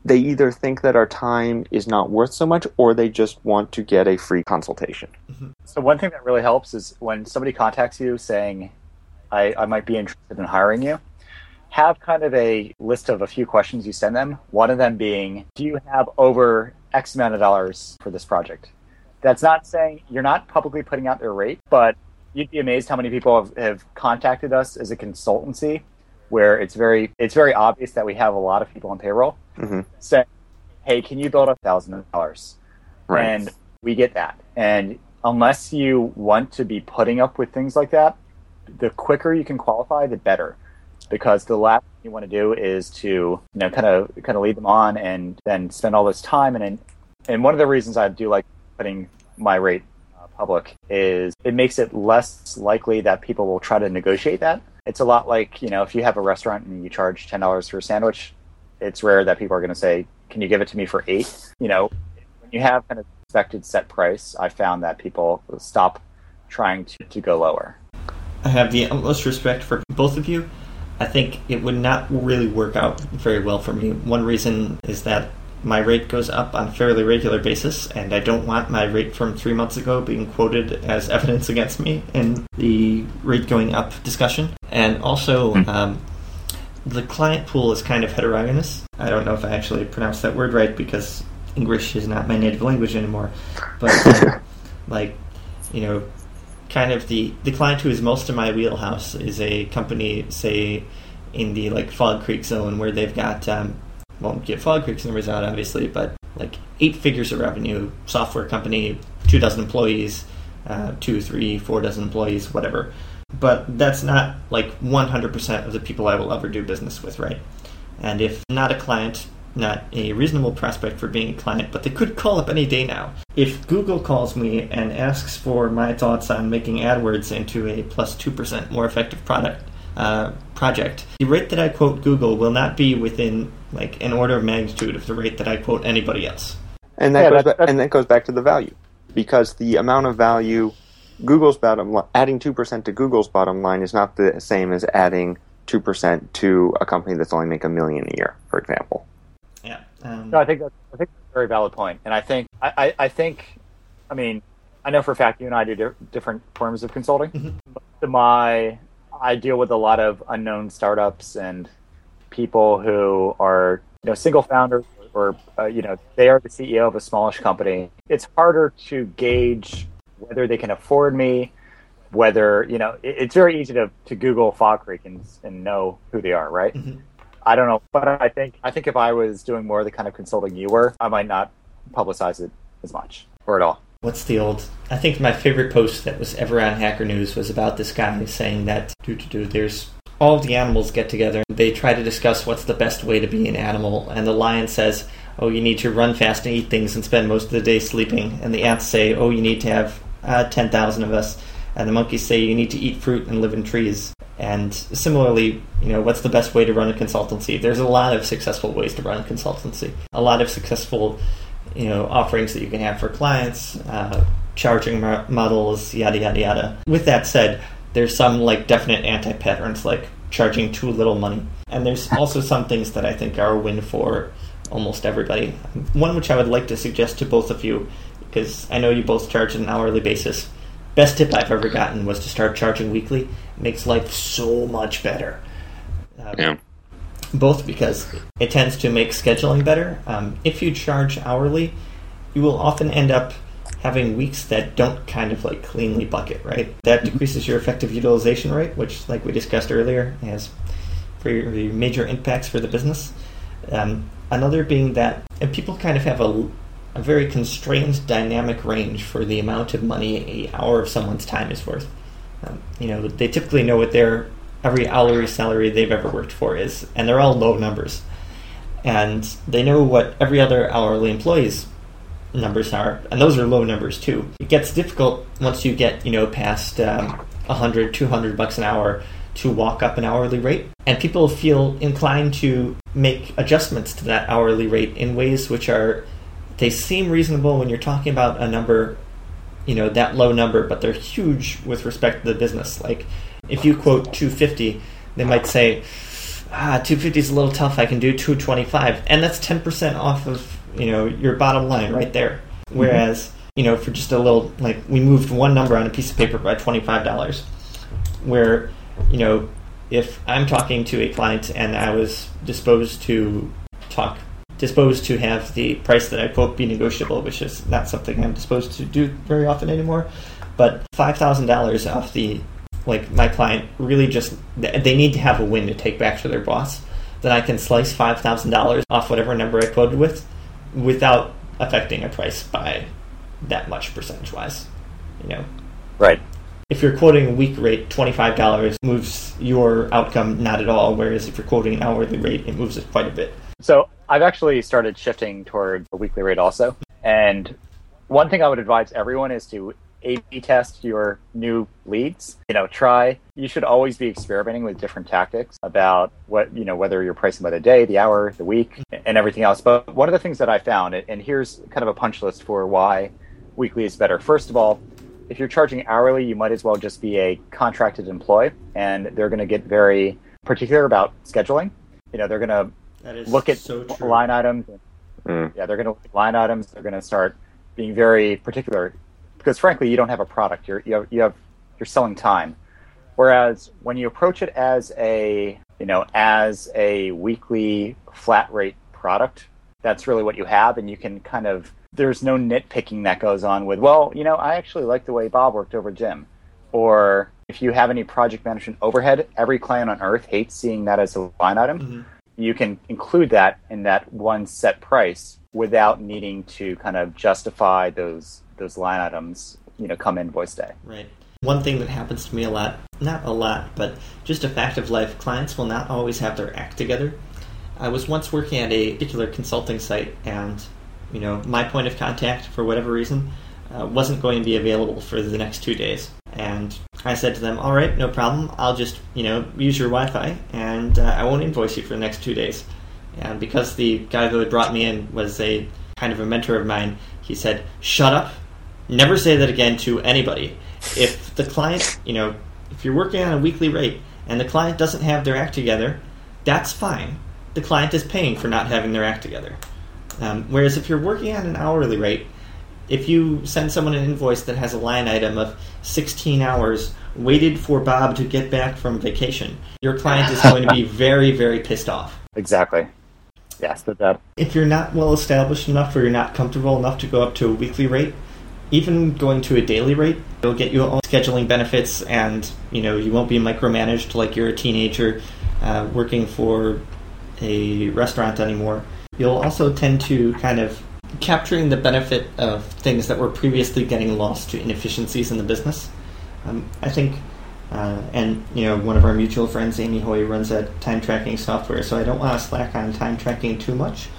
they either think that our time is not worth so much or they just want to get a free consultation. Mm-hmm. So, one thing that really helps is when somebody contacts you saying, I, I might be interested in hiring you, have kind of a list of a few questions you send them. One of them being, do you have over X amount of dollars for this project? That's not saying you're not publicly putting out their rate, but you'd be amazed how many people have, have contacted us as a consultancy where it's very it's very obvious that we have a lot of people on payroll mm-hmm. saying, "Hey, can you build a thousand dollars?" And we get that. And unless you want to be putting up with things like that, the quicker you can qualify, the better because the last thing you want to do is to you know kind of kind of lead them on and then spend all this time and and one of the reasons I do like putting my rate uh, public is it makes it less likely that people will try to negotiate that. It's a lot like you know if you have a restaurant and you charge ten dollars for a sandwich, it's rare that people are going to say, "Can you give it to me for eight? You know, when you have kind of expected set price, I found that people stop trying to, to go lower. I have the utmost respect for both of you. I think it would not really work out very well for me. One reason is that my rate goes up on a fairly regular basis, and I don't want my rate from three months ago being quoted as evidence against me in the rate going up discussion. And also, mm-hmm. um, the client pool is kind of heterogeneous. I don't know if I actually pronounced that word right because English is not my native language anymore. But, um, like, you know, kind of the the client who is most in my wheelhouse is a company, say, in the like Fog Creek zone where they've got um, won't get Fog Creek's numbers out obviously, but like eight figures of revenue, software company, two dozen employees, uh, two, three, four dozen employees, whatever. But that's not like 100% of the people I will ever do business with, right? And if not a client, not a reasonable prospect for being a client, but they could call up any day now. If Google calls me and asks for my thoughts on making AdWords into a plus 2% more effective product, uh, project, the rate that I quote Google will not be within like an order of magnitude of the rate that I quote anybody else. And that Yeah, goes that- back, and that goes back to the value because the amount of value Google's bottom li- adding two percent to Google's bottom line is not the same as adding two percent to a company that's only make a million a year, for example. Um, No, I think that's, I think that's a very valid point, and I think I, I, I think, I mean, I know for a fact you and I do di- different forms of consulting. Mhm. My, I deal with a lot of unknown startups and people who are you know single founders or uh, you know they are the CEO of a smallish company. It's harder to gauge whether they can afford me, whether you know it, it's very easy to, to Google Fog Creek and, and know who they are, right? Mhm. I don't know, but I think I think if I was doing more of the kind of consulting you were, I might not publicize it as much or at all. what's the old i think my favorite post that was ever on hacker news was about this guy saying that do do do there's all the animals get together and they try to discuss what's the best way to be an animal. And the lion says oh you need to run fast and eat things and spend most of the day sleeping. And the ants say oh you need to have uh, 10000 of us and the monkeys say you need to eat fruit and live in trees and similarly you know what's the best way to run a consultancy there's a lot of successful ways to run a consultancy a lot of successful you know offerings that you can have for clients, uh, charging mo- models, yada yada yada. With that said, there's some like definite anti-patterns, like charging too little money, and there's also some things that I think are a win for almost everybody. One which I would like to suggest to both of you, because I know you both charge on an hourly basis. Best tip I've ever gotten was to start charging weekly. It makes life so much better. Um, both because it tends to make scheduling better. Um, if you charge hourly, you will often end up having weeks that don't kind of like cleanly bucket, right? That decreases your effective utilization rate, which, like we discussed earlier, has very major impacts for the business. Um, another being that and people kind of have a, a very constrained dynamic range for the amount of money a hour of someone's time is worth. Um, you know, they typically know what their every hourly salary they've ever worked for is, and they're all low numbers. And they know what every other hourly employee's numbers are, and those are low numbers too. It gets difficult once you get, you know, past um, 100, 200 bucks an hour to walk up an hourly rate. And people feel inclined to make adjustments to that hourly rate in ways which are, they seem reasonable when you're talking about a number, you know, that low number, but they're huge with respect to the business. Like, if you quote 250, they might say, ah, 250 is a little tough. I can do 225, and that's 10% off of you know your bottom line right there. Whereas you know for just a little like we moved one number on a piece of paper by 25 dollars, where you know if I'm talking to a client and I was disposed to talk disposed to have the price that I quote be negotiable, which is not something I'm disposed to do very often anymore. But five thousand dollars off the like my client really just they need to have a win to take back to their boss. Then I can slice five thousand dollars off whatever number I quoted with, without affecting a price by that much percentage wise. You know, Right. if you're quoting a week rate, twenty five dollars moves your outcome not at all. Whereas if you're quoting an hourly rate, it moves it quite a bit. So I've actually started shifting toward a weekly rate also. And one thing I would advise everyone is to A/B test your new leads. You know, try. You should always be experimenting with different tactics about what you know whether you're pricing by the day, the hour, the week, and everything else. But one of the things that I found, and here's kind of a punch list for why weekly is better. First of all, if you're charging hourly, you might as well just be a contracted employee, and they're going to get very particular about scheduling. You know, they're going to look at so true. line items. Mm. Yeah, they're going to line items. They're going to start being very particular because, frankly, you don't have a product. You're you have, you have you're selling time. Whereas when you approach it as a you know as a weekly flat rate product, that's really what you have, and you can kind of there's no nitpicking that goes on with, well, you know, I actually like the way Bob worked over Jim. Or if you have any project management overhead, every client on earth hates seeing that as a line item. Mm-hmm. You can include that in that one set price without needing to kind of justify those those line items, you know, come invoice day. Right. One thing that happens to me a lot, not a lot, but just a fact of life, clients will not always have their act together. I was once working at a particular consulting site, and you know, my point of contact, for whatever reason, uh, wasn't going to be available for the next two days. And I said to them, "All right, no problem. I'll just you know use your Wi-Fi, and uh, I won't invoice you for the next two days." And because the guy who had brought me in was a kind of a mentor of mine, he said, "Shut up. Never say that again to anybody. If the client, you know, if you're working on a weekly rate and the client doesn't have their act together, that's fine. The client is paying for not having their act together." Um, whereas if you're working on an hourly rate, if you send someone an invoice that has a line item of 16 hours waited for Bob to get back from vacation, your client is going to be very, very pissed off. Exactly. Yes. If you're not well established enough or you're not comfortable enough to go up to a weekly rate, even going to a daily rate, it'll get you all scheduling benefits, and you know you won't be micromanaged like you're a teenager uh, working for a restaurant anymore. You'll also tend to kind of capturing the benefit of things that were previously getting lost to inefficiencies in the business. Um, I think, uh, and you know, one of our mutual friends, Amy Hoy, runs that time tracking software, so I don't want to slack on time tracking too much,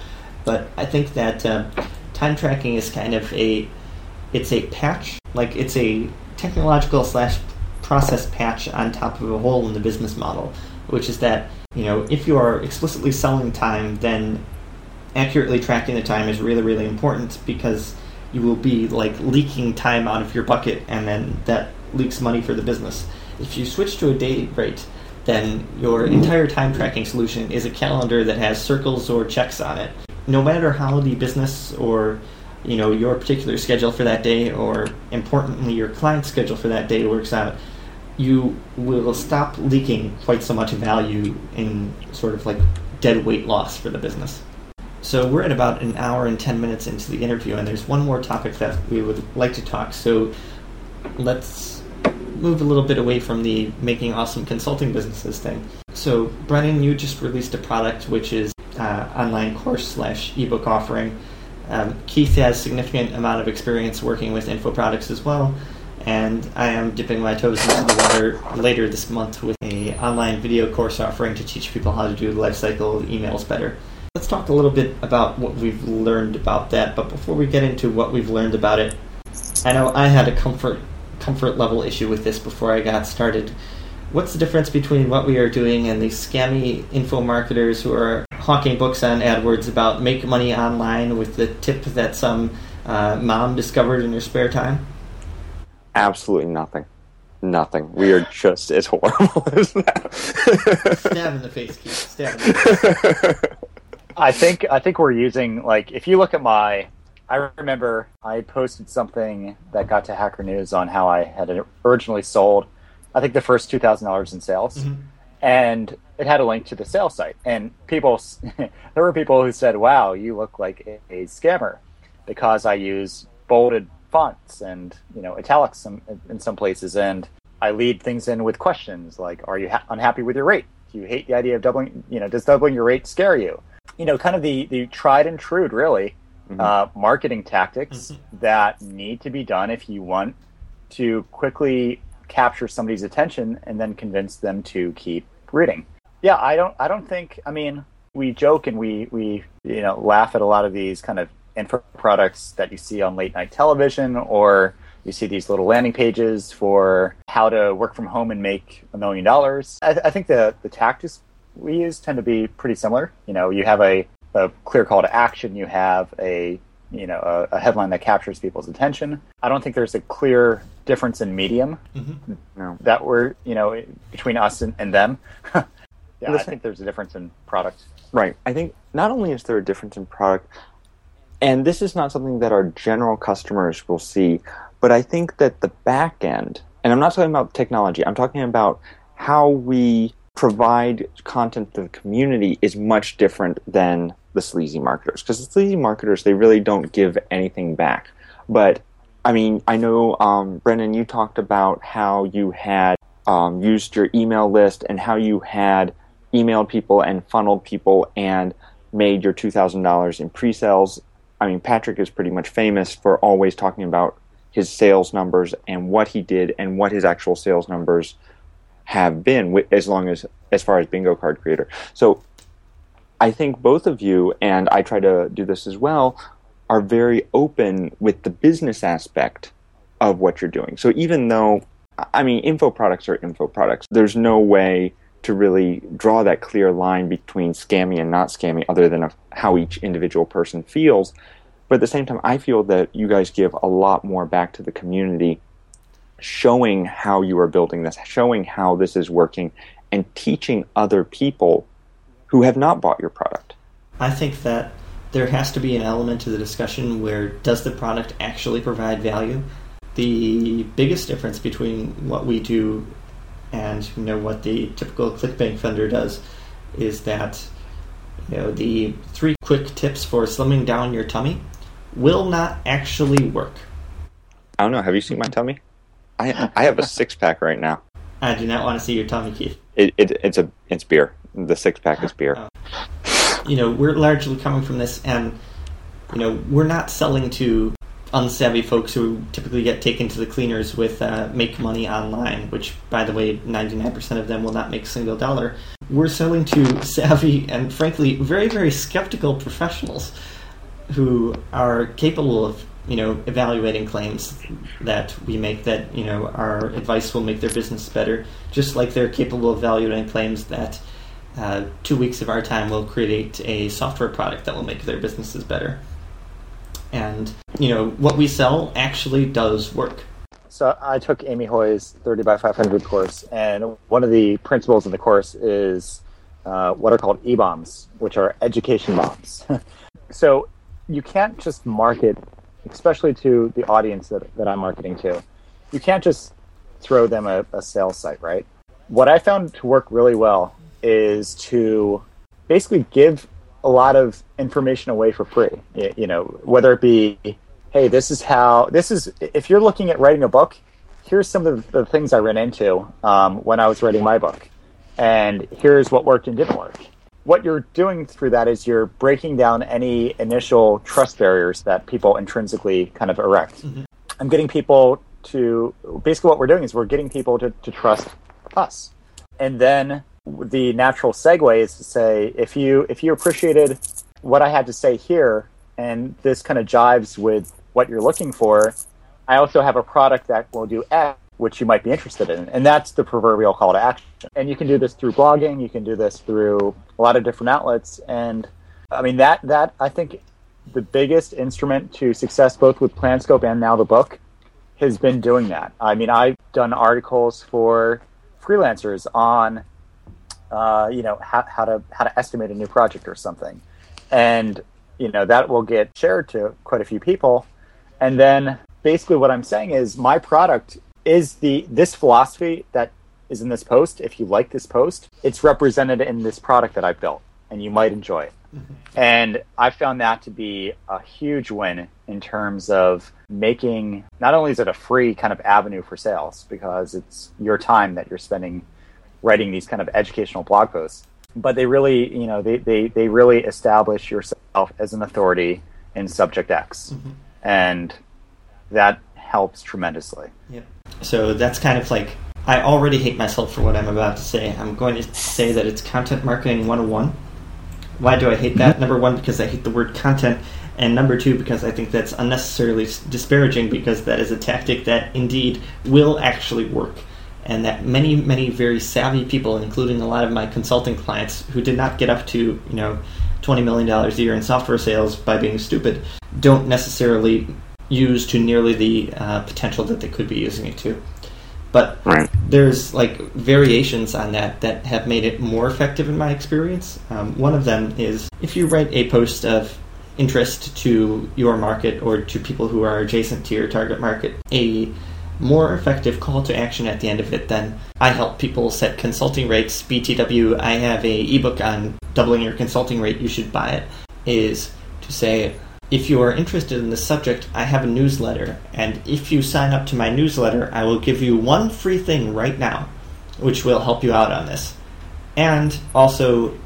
but I think that uh, time tracking is kind of a, it's a patch, like it's a technological slash process patch on top of a hole in the business model, which is that you know if you are explicitly selling time, then accurately tracking the time is really really important because you will be like leaking time out of your bucket and then that leaks money for the business. If you switch to a day rate then your entire time tracking solution is a calendar that has circles or checks on it. No matter how the business or you know your particular schedule for that day or importantly your client's schedule for that day works out you will stop leaking quite so much value in sort of like dead weight loss for the business so we're at about an hour and 10 minutes into the interview, and there's one more topic that we would like to talk. So let's move a little bit away from the making awesome consulting businesses thing. So, Brennan, you just released a product which is uh, online course slash ebook offering. Um, Keith has significant amount of experience working with info products as well, and I am dipping my toes into the water later this month with a online video course offering to teach people how to do lifecycle emails better. Let's talk a little bit about what we've learned about that. But before we get into what we've learned about it, I know I had a comfort comfort level issue with this before I got started. What's the difference between what we are doing and these scammy info marketers who are hawking books on AdWords about make money online with the tip that some uh, mom discovered in her spare time? Absolutely nothing. Nothing. We are just as horrible as that. Stab in the face, Keith. Stab in the face. I think I think we're using like if you look at my I remember I posted something that got to Hacker News on how I had originally sold I think the first two thousand dollars in sales. Mm-hmm. And it had a link to the sales site. And people there were people who said, Wow, you look like a, a scammer because I use bolded fonts and you know italics some, in some places and I lead things in with questions like are you ha- unhappy with your rate? Do you hate the idea of doubling you know does doubling your rate scare you? You know, kind of the the tried and true, really, mm-hmm. uh, marketing tactics mm-hmm. that need to be done if you want to quickly capture somebody's attention and then convince them to keep reading. Yeah, I don't. I don't think. I mean, we joke and we we you know laugh at a lot of these kind of info products that you see on late night television or you see these little landing pages for how to work from home and make a million dollars. I, I think the the tactics we use tend to be pretty similar. You know, you have a, a clear call to action. You have a you know a, a, headline that captures people's attention. I don't think there's a clear difference in medium mm-hmm. no. that we're you know between us and, and them. yeah, Listen, I think there's a difference in product. Right. I think not only is there a difference in product, and this is not something that our general customers will see, but I think that the back end, and I'm not talking about technology. I'm talking about how we provide content to the community is much different than the sleazy marketers because the sleazy marketers they really don't give anything back. But I mean, I know um, Brennan, you talked about how you had um, used your email list and how you had emailed people and funneled people and made your two thousand dollars in pre-sales. I mean, Patrick is pretty much famous for always talking about his sales numbers and what he did and what his actual sales numbers have been as long as as far as bingo card creator. So I think both of you and I try to do this as well are very open with the business aspect of what you're doing. So even though I mean info products are info products, there's no way to really draw that clear line between scammy and not scammy other than how each individual person feels. But at the same time, I feel that you guys give a lot more back to the community showing how you are building this, showing how this is working, and teaching other people who have not bought your product. I think that there has to be an element to the discussion where does the product actually provide value? The biggest difference between what we do and you know what the typical ClickBank vendor does is that you know the three quick tips for slimming down your tummy will not actually work. I don't know. Have you seen my tummy? I I have a six pack right now. I do not want to see your tummy, Keith. It, it it's a it's beer. The six pack is beer. Oh. You know, we're largely coming from this, and you know, we're not selling to unsavvy folks who typically get taken to the cleaners with uh, make money online, which, by the way, 99% of them will not make a single dollar. We're selling to savvy and, frankly, very, very skeptical professionals who are capable of you know, evaluating claims that we make that, you know, our advice will make their business better, just like they're capable of evaluating claims that uh, two weeks of our time will create a software product that will make their businesses better. And, you know, what we sell actually does work. So I took Amy Hoy's 30 by 500 course, and one of the principles in the course is uh, what are called e-bombs, which are education bombs. so you can't just market especially to the audience that, that I'm marketing to, you can't just throw them a, a sales site, right? What I found to work really well is to basically give a lot of information away for free. You know, whether it be, hey, this is how, this is, if you're looking at writing a book, here's some of the, things I ran into um, when I was writing my book. And here's what worked and didn't work what you're doing through that is you're breaking down any initial trust barriers that people intrinsically kind of erect. Mm-hmm. I'm getting people to basically what we're doing is we're getting people to, to trust us. And then the natural segue is to say if you if you appreciated what I had to say here and this kind of jives with what you're looking for, I also have a product that will do X which you might be interested in. And that's the proverbial call to action. And you can do this through blogging, you can do this through a lot of different outlets. And I mean, that, that I think the biggest instrument to success, both with PlanScope and now the book, has been doing that. I mean, I've done articles for freelancers on, uh, you know, how, how to how to estimate a new project or something, and you know that will get shared to quite a few people, and then basically what I'm saying is my product is the this philosophy that is in this post. If you like this post, it's represented in this product that I built, and you might enjoy it. Mm-hmm. And I found that to be a huge win in terms of making not only is it a free kind of avenue for sales because it's your time that you're spending writing these kind of educational blog posts, but they really, you know, they, they, they really establish yourself as an authority in subject X. Mm-hmm. And that helps tremendously. Yep. So that's kind of like I already hate myself for what I'm about to say. I'm going to say that it's content marketing 101. Why do I hate that? Mm-hmm. Number one, because I hate the word content. And number two, because I think that's unnecessarily disparaging because that is a tactic that indeed will actually work. And that many, many very savvy people, including a lot of my consulting clients who did not get up to, you know, $20 million a year in software sales by being stupid, don't necessarily use to nearly the uh, potential that they could be using it to. But right. there's like variations on that that have made it more effective in my experience. Um, one of them is if you write a post of interest to your market or to people who are adjacent to your target market, a more effective call to action at the end of it than I help people set consulting rates. BTW, I have a ebook on doubling your consulting rate. You should buy it is to say, if you are interested in this subject, I have a newsletter, and if you sign up to my newsletter, I will give you one free thing right now, which will help you out on this. And also,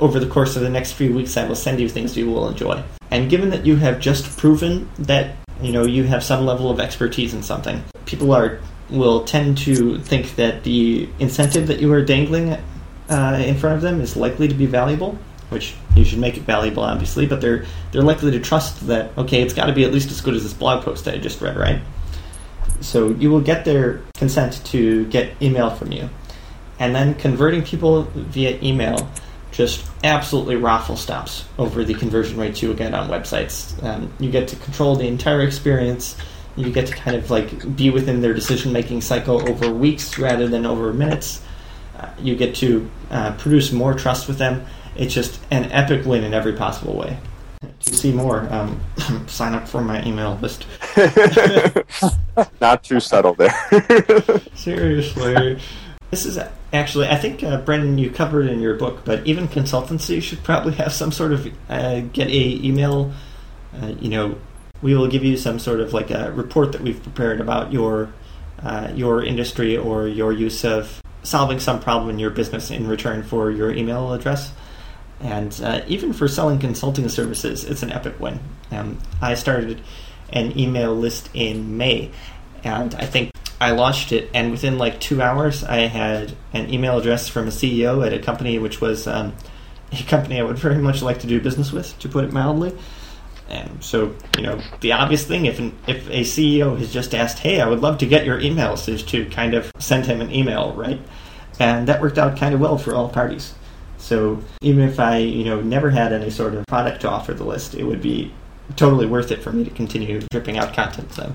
over the course of the next few weeks, I will send you things you will enjoy. And given that you have just proven that you know you have some level of expertise in something, people are will tend to think that the incentive that you are dangling uh, in front of them is likely to be valuable, which you should make it valuable, obviously. But they're they're likely to trust that okay, it's got to be at least as good as this blog post that I just read, right? So you will get their consent to get email from you, and then converting people via email just absolutely raffle stops over the conversion rates you will get on websites. Um, you get to control the entire experience. You get to kind of like be within their decision making cycle over weeks rather than over minutes. Uh, you get to uh, produce more trust with them. It's just an epic win in every possible way. To see more, um, sign up for my email list. Not too subtle there. Seriously. This is actually, I think, uh, Brennan, you covered in your book, but even consultancy should probably have some sort of uh, get a email. Uh, you know, we will give you some sort of like a report that we've prepared about your uh, your industry or your use of solving some problem in your business in return for your email address. And uh, even for selling consulting services, it's an epic win. Um, I started an email list in May, and I think I launched it, and within like two hours, I had an email address from a CEO at a company which was um, a company I would very much like to do business with, to put it mildly. And so, you know, the obvious thing if an, if a CEO has just asked, "Hey, I would love to get your emails," is to kind of send him an email, right? And that worked out kind of well for all parties. So even if I, you know, never had any sort of product to offer the list, it would be totally worth it for me to continue dripping out content. So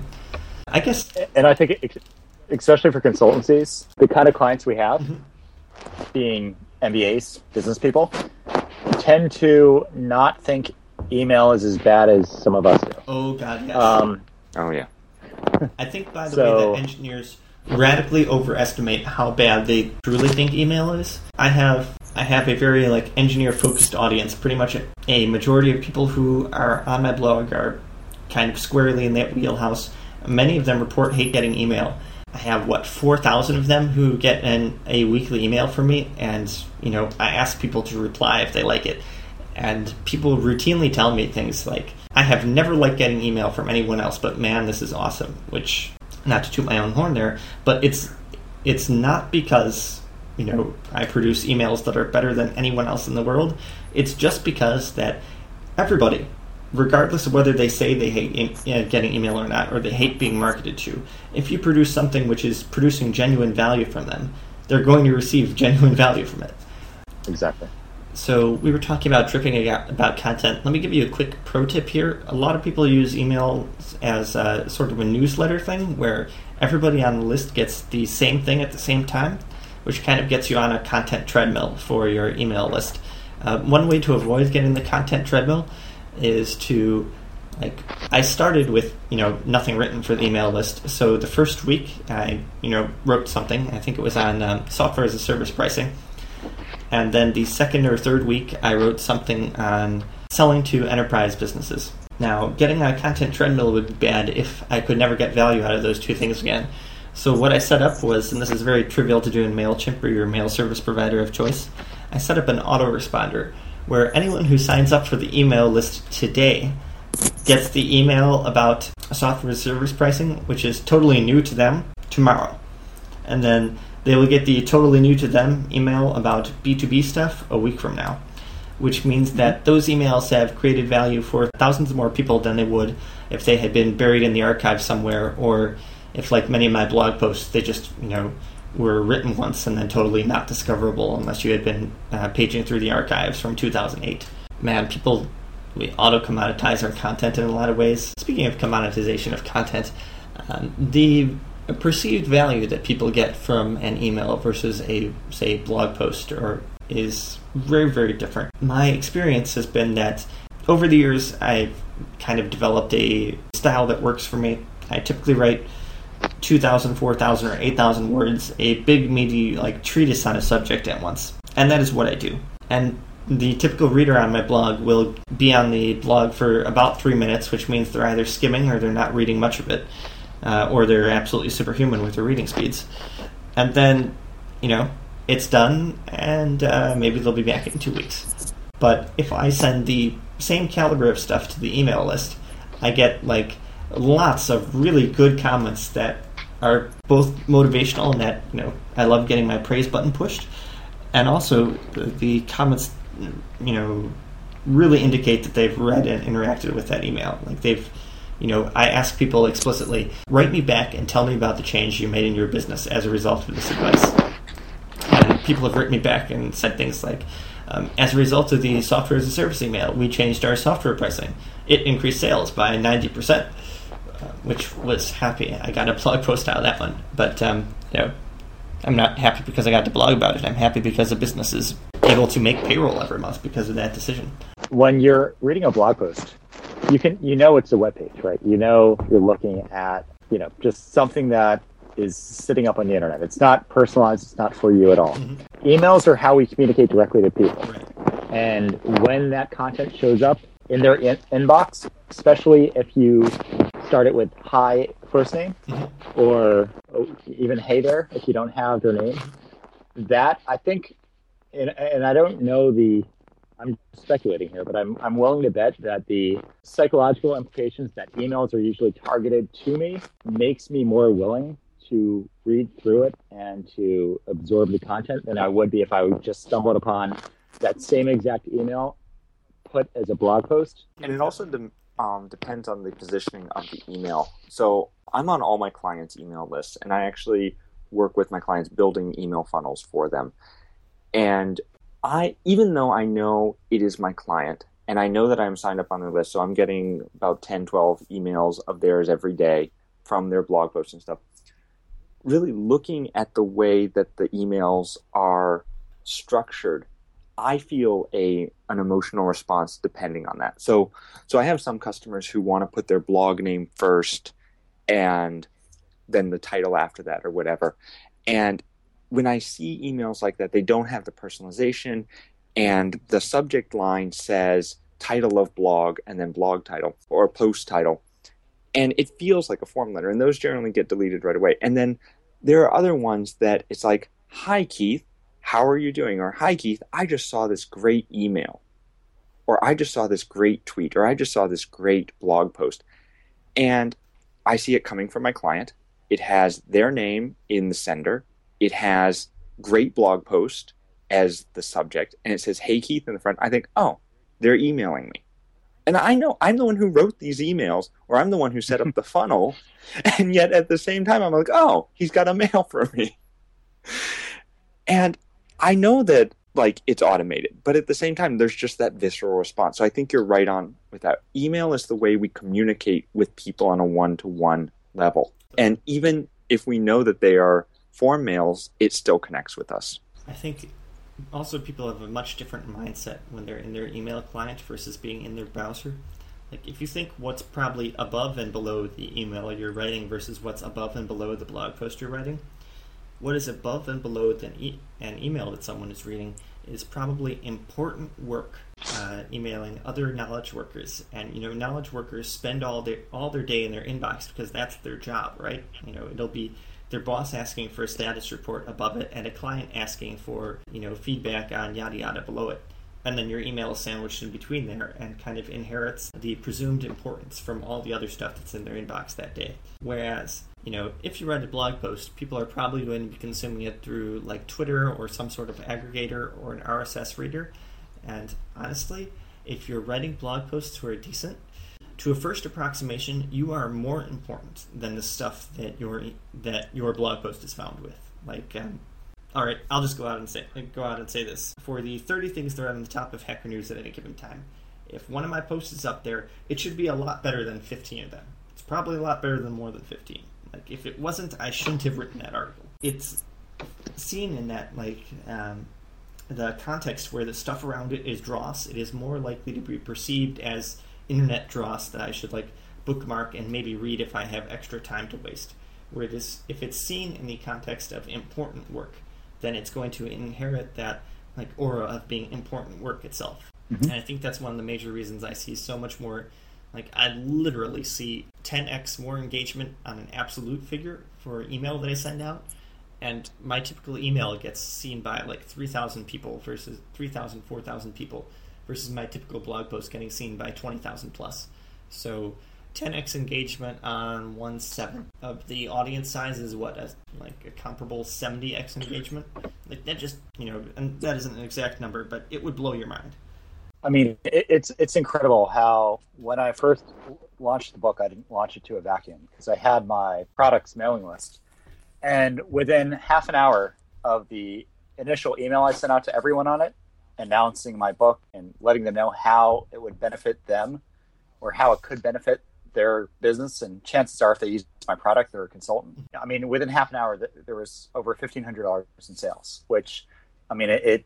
I guess, and I think, it, especially for consultancies, the kind of clients we have, Mm-hmm. being MBAs, business people, tend to not think email is as bad as some of us do. oh god, yes. Um, oh yeah. I think, by the So- way, that engineers radically overestimate how bad they truly think email is. I have I have a very like engineer focused audience. Pretty much a majority of people who are on my blog are kind of squarely in that wheelhouse. Many of them report hate getting email. I have what four thousand of them who get an, a weekly email from me, and you know I ask people to reply if they like it, and people routinely tell me things like, "I have never liked getting email from anyone else, but man, this is awesome." Which, not to toot my own horn there, but it's it's not because you know I produce emails that are better than anyone else in the world. It's just because that everybody, regardless of whether they say they hate e- uh, getting email or not, or they hate being marketed to, if you produce something which is producing genuine value from them, they're going to receive genuine value from it. exactly. So we were talking about dripping about content. Let me give you a quick pro tip here. A lot of people use email as a, sort of a newsletter thing, where everybody on the list gets the same thing at the same time, which kind of gets you on a content treadmill for your email list. Uh, one way to avoid getting the content treadmill is to like I started with you know nothing written for the email list. So the first week I you know wrote something. I think it was on um, software as a service pricing and then the second or third week I wrote something on selling to enterprise businesses. Now, getting on a content treadmill would be bad if I could never get value out of those two things again. So what I set up was, and this is very trivial to do in MailChimp or your mail service provider of choice, I set up an autoresponder where anyone who signs up for the email list today gets the email about software service pricing, which is totally new to them, tomorrow. And then they will get the totally new to them email about B2B stuff a week from now, which means that mm-hmm. those emails have created value for thousands more people than they would if they had been buried in the archive somewhere or if like many of my blog posts they just, you know, were written once and then totally not discoverable unless you had been uh, paging through the archives from 2008. Man, people we auto commoditize our content in a lot of ways. Speaking of commoditization of content, um, the perceived value that people get from an email versus a say blog post or is very very different. My experience has been that over the years I've kind of developed a style that works for me. I typically write 2,000, 4,000, or 8,000 words, a big, meaty, like treatise on a subject at once. And that is what I do. And the typical reader on my blog will be on the blog for about three minutes, which means they're either skimming or they're not reading much of it, uh, or they're absolutely superhuman with their reading speeds. And then, you know, it's done, and uh, maybe they'll be back in two weeks. But if I send the same caliber of stuff to the email list, I get like lots of really good comments that are both motivational in that you know I love getting my praise button pushed, and also the, comments you know really indicate that they've read and interacted with that email. Like they've you know, I ask people explicitly, write me back and tell me about the change you made in your business as a result of this advice. And people have written me back and said things like, um, as a result of the software as a service email, we changed our software pricing. It increased sales by 90%, uh, which was happy. I got a blog post out of that one. But, um, you know, I'm not happy because I got to blog about it. I'm happy because the business is able to make payroll every month because of that decision. When you're reading a blog post, you can you know it's a web page, right? You know you're looking at you know just something that is sitting up on the internet. It's not personalized. It's not for you at all. Mm-hmm. Emails are how we communicate directly to people, right. and when that content shows up in their in- inbox, especially if you start it with hi first name mm-hmm. or even hey there if you don't have their name, that I think, and, and I don't know the I'm speculating here, but I'm, I'm willing to bet that the psychological implications that emails are usually targeted to me makes me more willing to read through it and to absorb the content than I would be if I just stumbled upon that same exact email put as a blog post. And it also de- um, depends on the positioning of the email. So I'm on all my clients' email lists, and I actually work with my clients building email funnels for them. And I even though I know it is my client and I know that I'm signed up on their list, so I'm getting about 10, 12 emails of theirs every day from their blog posts and stuff. Really looking at the way that the emails are structured, I feel a an emotional response depending on that. So so I have some customers who want to put their blog name first and then the title after that or whatever. And when I see emails like that, they don't have the personalization, and the subject line says title of blog and then blog title or post title. And it feels like a form letter, and those generally get deleted right away. And then there are other ones that it's like, Hi, Keith, how are you doing? Or Hi, Keith, I just saw this great email. Or I just saw this great tweet. Or I just saw this great blog post. And I see it coming from my client. It has their name in the sender it has great blog post as the subject, and it says "Hey Keith" in the front. I think, oh, they're emailing me, and I know I'm the one who wrote these emails, or I'm the one who set up the funnel, and yet at the same time, I'm like, oh, he's got a mail for me, and I know that like it's automated, but at the same time, there's just that visceral response. So I think you're right on with that. Email is the way we communicate with people on a one-to-one level, and even if we know that they are form mails, it still connects with us. I think also people have a much different mindset when they're in their email client versus being in their browser. Like if you think what's probably above and below the email you're writing versus what's above and below the blog post you're writing, what is above and below an, e- an email that someone is reading is probably important work. Uh, emailing other knowledge workers, and you know, knowledge workers spend all their all their day in their inbox because that's their job, right? You know, it'll be their boss asking for a status report above it and a client asking for you know feedback on yada yada below it and then your email is sandwiched in between there and kind of inherits the presumed importance from all the other stuff that's in their inbox that day whereas you know if you write a blog post people are probably going to be consuming it through like twitter or some sort of aggregator or an rss reader and honestly if you're writing blog posts who are decent to a first approximation, you are more important than the stuff that your that your blog post is found with. Like, um, all right, I'll just go out and say go out and say this for the 30 things that are on the top of Hacker News at any given time. If one of my posts is up there, it should be a lot better than 15 of them. It's probably a lot better than more than 15. Like, if it wasn't, I shouldn't have written that article. It's seen in that like um, the context where the stuff around it is dross. It is more likely to be perceived as internet dross that I should like bookmark and maybe read if I have extra time to waste. Where it is, if it's seen in the context of important work, then it's going to inherit that like aura of being important work itself. Mhm. And I think that's one of the major reasons I see so much more. Like I literally see 10x more engagement on an absolute figure for email that I send out, and my typical email gets seen by like 3,000 people versus 3,000, 4,000 people versus my typical blog post getting seen by 20,000 plus. So 10x engagement on one seventh of the audience size is what a, like a comparable 70x engagement. Like that just you know, and that isn't an exact number, but it would blow your mind. I mean, it, it's it's incredible how when I first launched the book, I didn't launch it to a vacuum because I had my products mailing list, and within half an hour of the initial email I sent out to everyone on it, announcing my book and letting them know how it would benefit them, or how it could benefit their business, and chances are, if they use my product, they're a consultant. I mean, within half an hour, there was over fifteen hundred dollars in sales, which, I mean, it, it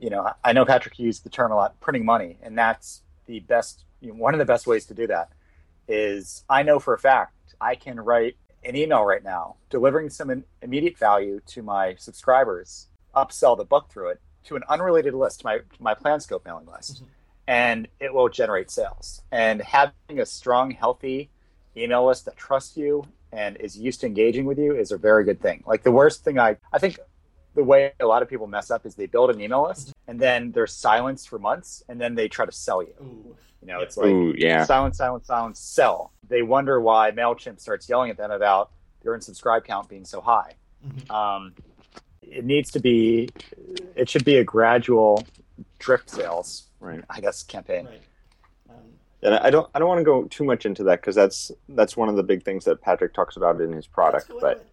you know, I know Patrick used the term a lot, printing money, and that's the best. You know, one of the best ways to do that is I know for a fact I can write an email right now, delivering some immediate value to my subscribers, upsell the book through it to an unrelated list, my my PlanScope mailing list, Mhm. and it will generate sales. And having a strong, healthy email list that trusts you and is used to engaging with you is a very good thing. Like the worst thing I I think the way a lot of people mess up is they build an email list and then they're silenced for months and then they try to sell you. Ooh. You know, it's like Ooh, yeah. silence, silence, silence, sell. They wonder why MailChimp starts yelling at them about their unsubscribe count being so high. Mhm. Um, it needs to be, it should be a gradual drip sales, Right. I guess, campaign. Right. Um, And I don't I don't want to go too much into that because that's that's one of the big things that Patrick talks about in his product. But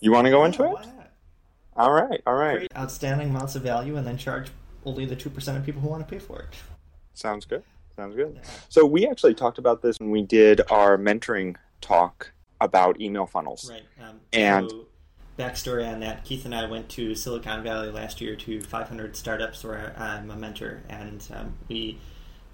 you want to go into it? All right, all right. Create outstanding amounts of value and then charge only the two percent of people who want to pay for it. Sounds good. Sounds good. So we actually talked about this when we did our mentoring talk about email funnels. Right. Um, And- so, backstory on that: Keith and I went to Silicon Valley last year to 500 startups where I'm a mentor, and um, we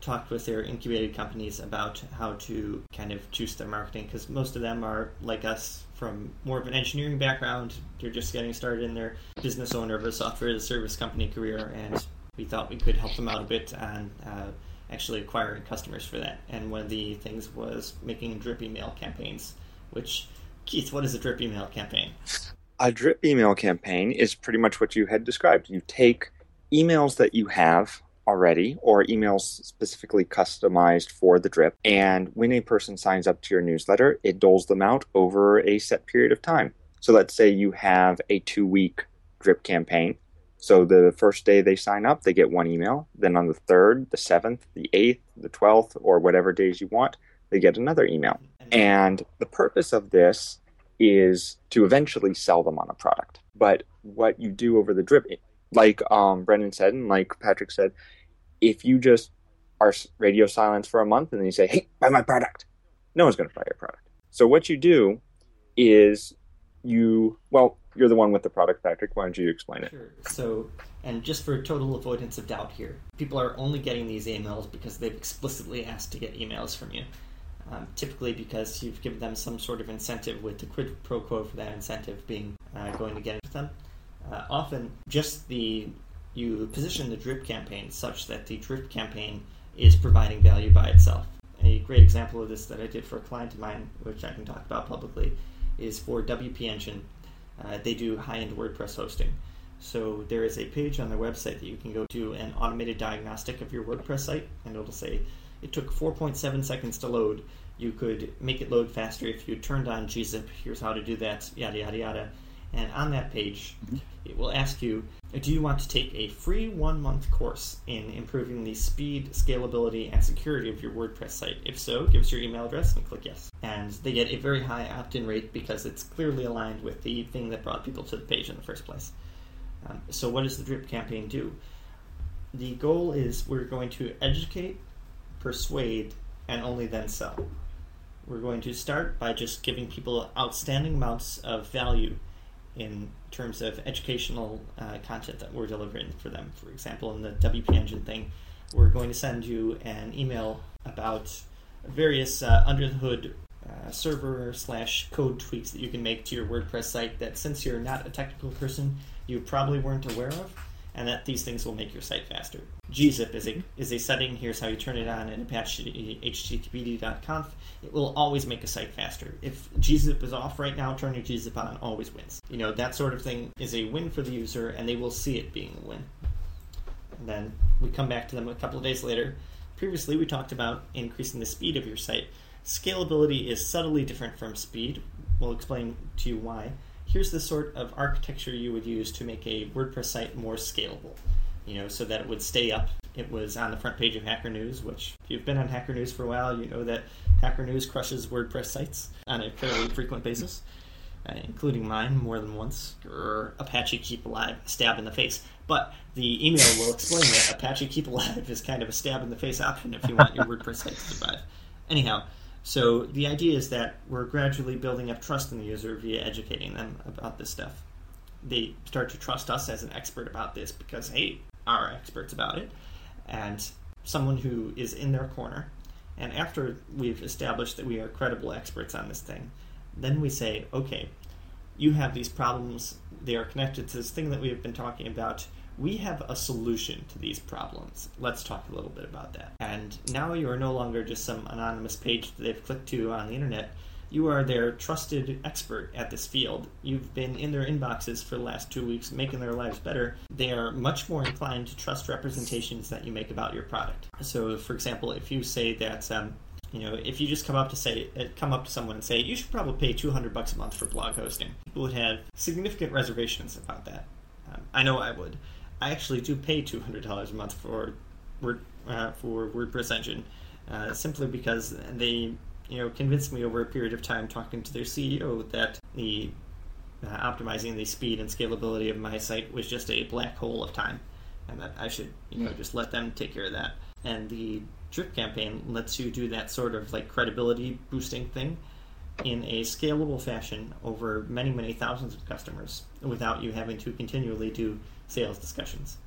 talked with their incubated companies about how to kind of juice their marketing because most of them are like us from more of an engineering background. They're just getting started in their business owner of a software as a service company career, and we thought we could help them out a bit on uh, actually acquiring customers for that. And one of the things was making drip email campaigns, which Keith, what is a drip email campaign? A drip email campaign is pretty much what you had described. You take emails that you have already or emails specifically customized for the drip, and when a person signs up to your newsletter, it doles them out over a set period of time. So let's say you have a two week drip campaign. So the first day they sign up, they get one email. Then on the third, the seventh, the eighth, the twelfth, or whatever days you want, they get another email. And the purpose of this is to eventually sell them on a product. But what you do over the drip, like um, Brennan said, and like Patrick said, if you just are radio silence for a month and then you say, hey, buy my product, no one's going to buy your product. So what you do is you, well, you're the one with the product, Patrick. Why don't you explain it? Sure. So, and just for total avoidance of doubt here, people are only getting these emails because they've explicitly asked to get emails from you. Um, typically, because you've given them some sort of incentive, with the quid pro quo for that incentive being uh, going to get it with them. Uh, often, just the you position the drip campaign such that the drip campaign is providing value by itself. A great example of this that I did for a client of mine, which I can talk about publicly, is for WP Engine. Uh, they do high-end WordPress hosting. So there is a page on their website that you can go to an automated diagnostic of your WordPress site, and it'll say it took 4.7 seconds to load. You could make it load faster if you turned on gzip. Here's how to do that. Yada yada yada. And on that page, it will ask you, do you want to take a free one-month course in improving the speed, scalability, and security of your WordPress site? If so, give us your email address and click yes. And they get a very high opt-in rate because it's clearly aligned with the thing that brought people to the page in the first place. Um, so, what does the drip campaign do? The goal is we're going to educate, persuade, and only then sell. We're going to start by just giving people outstanding amounts of value in terms of educational uh, content that we're delivering for them. For example, in the WP Engine thing, we're going to send you an email about various uh, under the hood uh, server slash code tweaks that you can make to your WordPress site that since you're not a technical person, you probably weren't aware of. and that these things will make your site faster. Gzip is a, is a setting. Here's how you turn it on in apache httpd.conf. It will always make a site faster. If gzip is off right now, turning gzip on always wins. You know, that sort of thing is a win for the user, and they will see it being a win. And then we come back to them a couple of days later. Previously, we talked about increasing the speed of your site. Scalability is subtly different from speed. We'll explain to you why here's the sort of architecture you would use to make a WordPress site more scalable, you know, so that it would stay up. It was on the front page of Hacker News, which if you've been on Hacker News for a while, you know that Hacker News crushes WordPress sites on a fairly frequent basis, uh, including mine more than once. Grr, Apache Keep Alive, stab in the face. But the email will explain that Apache Keep Alive is kind of a stab in the face option if you want your WordPress site to survive. Anyhow, so the idea is that we're gradually building up trust in the user via educating them about this stuff. They start to trust us as an expert about this because, hey, our experts about it, and someone who is in their corner. And after we've established that we are credible experts on this thing, then we say, okay, you have these problems. They are connected to this thing that we have been talking about we have a solution to these problems. Let's talk a little bit about that. And now you are no longer just some anonymous page that they've clicked to on the internet. You are their trusted expert at this field. You've been in their inboxes for the last two weeks, making their lives better. They are much more inclined to trust representations that you make about your product. So, for example, if you say that um, you know, if you just come up to say, uh, come up to someone and say, you should probably pay 200 bucks a month for blog hosting, people would have significant reservations about that. Um, I know I would. I actually do pay two hundred dollars a month for Word uh, for WordPress Engine, uh, simply because they you know convinced me over a period of time talking to their CEO that the uh, optimizing the speed and scalability of my site was just a black hole of time, and that I should you know just let them take care of that. And the drip campaign lets you do that sort of like credibility boosting thing in a scalable fashion over many many thousands of customers without you having to continually do sales discussions.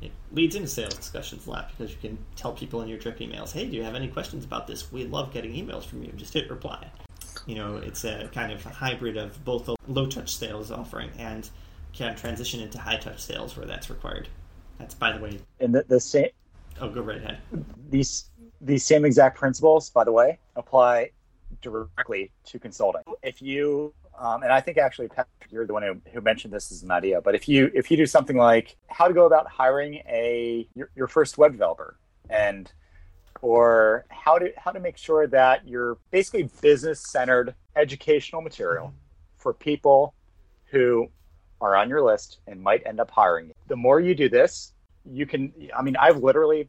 It leads into sales discussions a lot because you can tell people in your drip emails, hey, do you have any questions about this? We love getting emails from you. Just hit reply. You know, it's a kind of a hybrid of both a low touch sales offering and can transition into high touch sales where that's required. That's, by the way. And the, the same. Oh, go right ahead. These these same exact principles, by the way, apply directly to consulting. If you um, and I think actually, Patrick, you're the one who, who mentioned this as an idea. But if you if you do something like how to go about hiring a your, your first web developer, and or how to how to make sure that you're basically business centered educational material for people who are on your list and might end up hiring you. The more you do this, you can. I mean, I've literally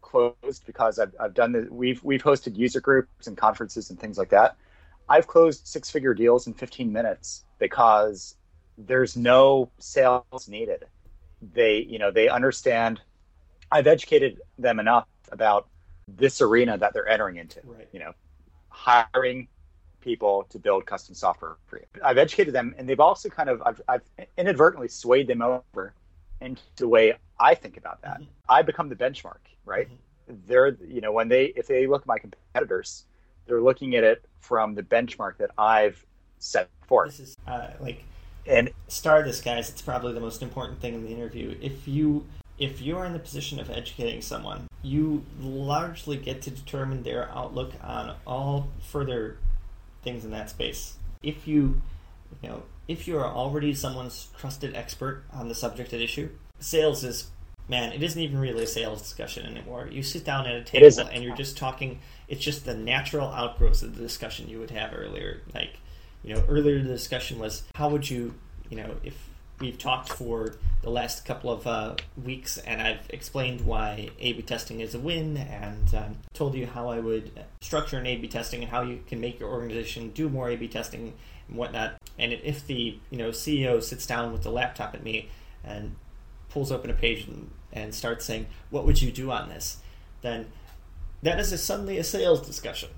closed because I've, I've done the we've we've hosted user groups and conferences and things like that I've closed six figure deals in 15 minutes because there's no sales needed. They, you know, they understand. I've educated them enough about this arena that they're entering into. Right. You know, hiring people to build custom software for you. I've educated them, and they've also kind of I've, I've inadvertently swayed them over into the way I think about that. Mm-hmm. I become the benchmark, right? Mm-hmm. They're, you know, when they if they look at my competitors, they're looking at it from the benchmark that I've set forth. This is uh, like and star this, guys. It's probably the most important thing in the interview. If you if you're in the position of educating someone, you largely get to determine their outlook on all further things in that space. If you, you know, if you are already someone's trusted expert on the subject at issue, sales is man, it isn't even really a sales discussion anymore. You sit down at a table and you're just talking. It's just the natural outgrowth of the discussion you would have earlier. Like, you know, earlier the discussion was how would you, you know, if we've talked for the last couple of uh, weeks and I've explained why A/B testing is a win and um, told you how I would structure an A/B testing and how you can make your organization do more A/B testing and whatnot. And if the you know CEO sits down with the laptop at me and pulls open a page and and starts saying, What would you do on this? then that is a, suddenly a sales discussion.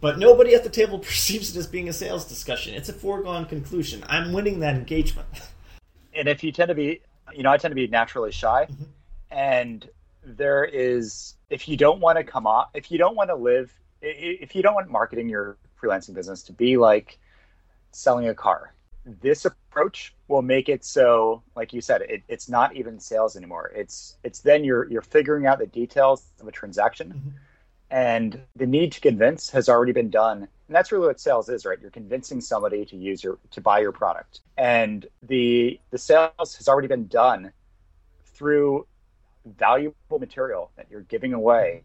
But nobody at the table perceives it as being a sales discussion. It's a foregone conclusion. I'm winning that engagement. And if you tend to be, you know, I tend to be naturally shy. Mm-hmm. And there is, if you don't want to come off, if you don't want to live, if you don't want marketing your freelancing business to be like selling a car, this approach will make it so, like you said, it, it's not even sales anymore. It's it's then you're you're figuring out the details of a transaction, mm-hmm. and the need to convince has already been done. And that's really what sales is, right? You're convincing somebody to use your to buy your product, and the the sales has already been done through valuable material that you're giving away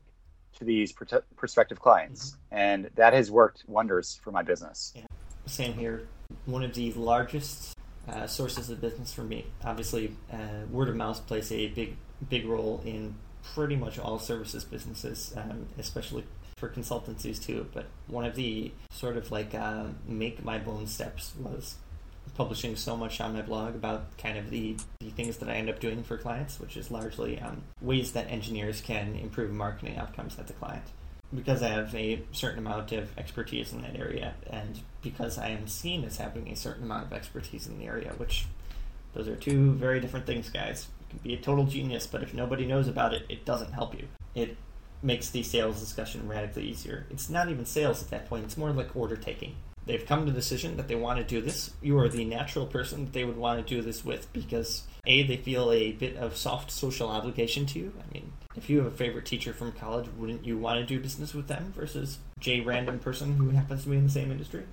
to these prospective clients, mm-hmm. and that has worked wonders for my business. Yeah. Same here. One of the largest uh, sources of business for me, obviously, uh, word of mouth plays a big, big role in pretty much all services businesses, um, especially for consultancies too. But one of the sort of like uh, make my bone steps was publishing so much on my blog about kind of the, the things that I end up doing for clients, which is largely um, ways that engineers can improve marketing outcomes at the client. Because I have a certain amount of expertise in that area, and because I am seen as having a certain amount of expertise in the area, which those are two very different things, guys. You can be a total genius, but if nobody knows about it, it doesn't help you. It makes the sales discussion radically easier. It's not even sales at that point, it's more like order taking they've come to the decision that they want to do this, you are the natural person that they would want to do this with because A, they feel a bit of soft social obligation to you. I mean, if you have a favorite teacher from college, wouldn't you want to do business with them versus J random person who happens to be in the same industry?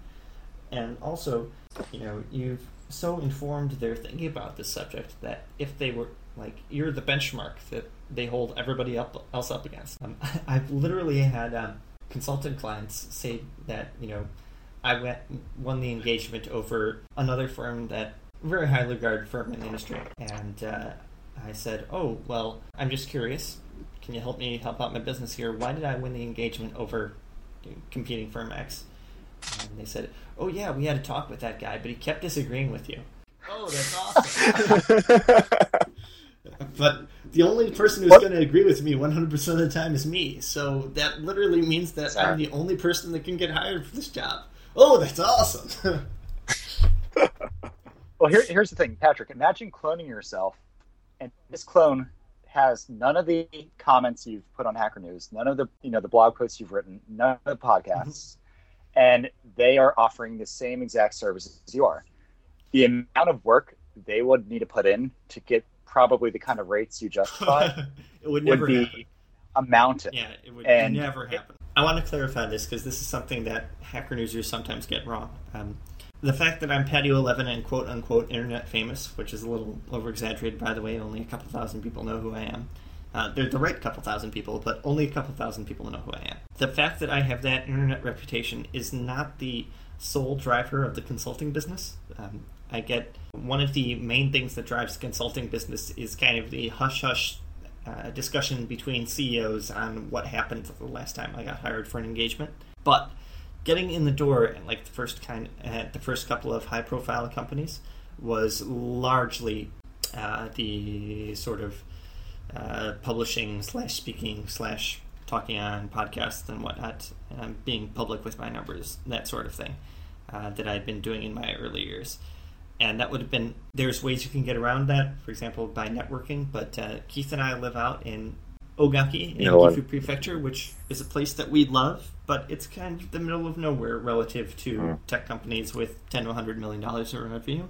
And also, you know, you've so informed their thinking about this subject that if they were like you're the benchmark that they hold everybody up, else up against. Um, I've literally had um, consultant clients say that you know I went, won the engagement over another firm that very highly regarded firm in the industry, and uh, I said, "Oh, well, I'm just curious. Can you help me help out my business here? Why did I win the engagement over competing firm X?" And they said, "Oh yeah, we had a talk with that guy, but he kept disagreeing with you." Oh, that's awesome. but the only person who's going to agree with me 100% of the time is me. So that literally means that Sorry. I'm the only person that can get hired for this job. Oh, that's awesome. well, here, here's the thing, Patrick. Imagine cloning yourself, and this clone has none of the comments you've put on Hacker News, none of the you know the blog posts you've written, none of the podcasts, mm-hmm. and they are offering the same exact services as you are. The amount of work they would need to put in to get probably the kind of rates you justify it would, would be happen. a mountain. Yeah, it would and never happen. I want to clarify this because this is something that hacker newsers sometimes get wrong. Um, the fact that I'm Patio 11 and quote unquote internet famous, which is a little over exaggerated, by the way, only a couple thousand people know who I am. Uh, they're the right couple thousand people, but only a couple thousand people know who I am. The fact that I have that internet reputation is not the sole driver of the consulting business. Um, I get one of the main things that drives consulting business is kind of the hush hush uh, discussion between CEOs on what happened the last time I got hired for an engagement. But getting in the door at like the first kind at the first couple of high profile companies was largely uh, the sort of uh, publishing slash speaking slash talking on podcasts and whatnot, um, being public with my numbers, that sort of thing uh, that I'd been doing in my early years and that would have been there's ways you can get around that for example by networking but uh, keith and i live out in ogaki in gifu prefecture which is a place that we love but it's kind of the middle of nowhere relative to mm. tech companies with 10 to 100 million dollars of revenue.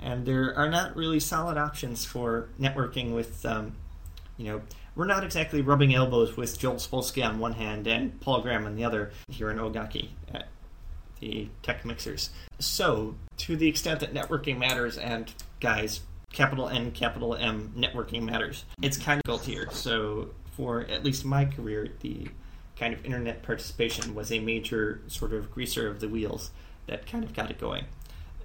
And there are not really solid options for networking with um, you know we're not exactly rubbing elbows with joel spolsky on one hand and paul graham on the other here in ogaki. At the tech mixers. So to the extent that networking matters and guys capital N capital M networking matters it's kind of built here. So for at least my career the kind of internet participation was a major sort of greaser of the wheels that kind of got it going.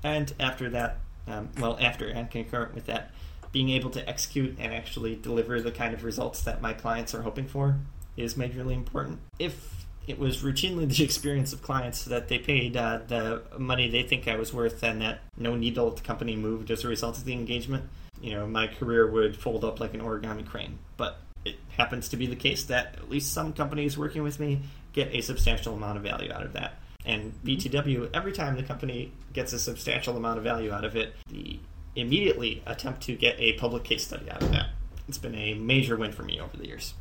And after that um, well after and concurrent with that being able to execute and actually deliver the kind of results that my clients are hoping for is majorly important. If it was routinely the experience of clients that they paid uh, the money they think I was worth, and that no needle at the company moved as a result of the engagement. You know, my career would fold up like an origami crane. But it happens to be the case that at least some companies working with me get a substantial amount of value out of that. And BTW, every time the company gets a substantial amount of value out of it, the immediately attempt to get a public case study out of that. It's been a major win for me over the years.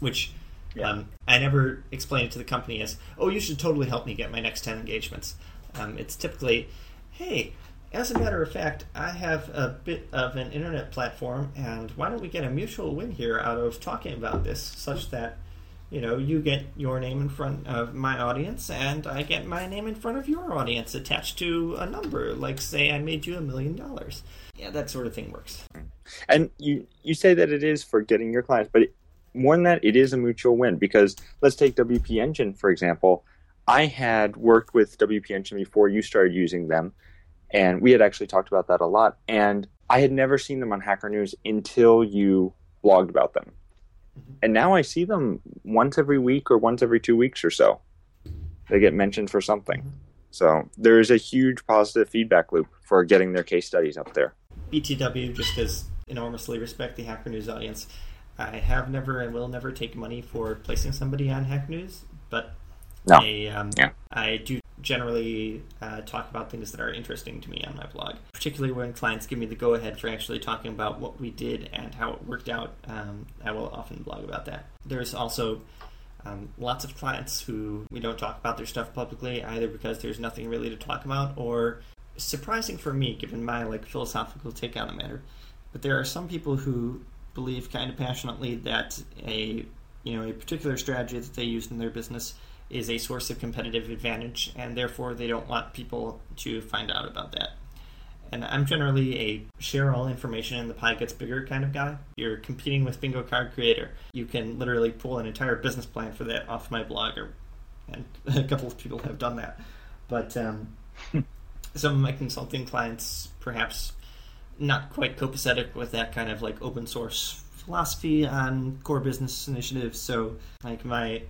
Which yeah. Um, I never explain it to the company as, oh, you should totally help me get my next 10 engagements. Um, it's typically, hey, as a matter of fact, I have a bit of an internet platform, and why don't we get a mutual win here out of talking about this, such that you know you get your name in front of my audience, and I get my name in front of your audience attached to a number, like say I made you a million dollars. Yeah, that sort of thing works. And you you say that it is for getting your clients, but it, more than that, it is a mutual win because let's take WP Engine for example. I had worked with WP Engine before you started using them, and we had actually talked about that a lot. And I had never seen them on Hacker News until you blogged about them. And now I see them once every week or once every two weeks or so. They get mentioned for something. So there is a huge positive feedback loop for getting their case studies up there. BTW just as enormously respect the Hacker News audience. I have never and will never take money for placing somebody on Hack News, but no. I, um, yeah. I do generally uh, talk about things that are interesting to me on my blog, particularly when clients give me the go ahead for actually talking about what we did and how it worked out. Um, I will often blog about that. There's also um, lots of clients who we don't talk about their stuff publicly either because there's nothing really to talk about or surprising for me given my like philosophical take on the matter but there are some people who believe kind of passionately that a you know a particular strategy that they use in their business is a source of competitive advantage, and therefore they don't want people to find out about that. And I'm generally a share all information and the pie gets bigger kind of guy. You're competing with Bingo Card Creator. You can literally pull an entire business plan for that off my blog, or, and a couple of people have done that. But um, some of my consulting clients perhaps not quite copacetic with that kind of like open source philosophy on core business initiatives. So like my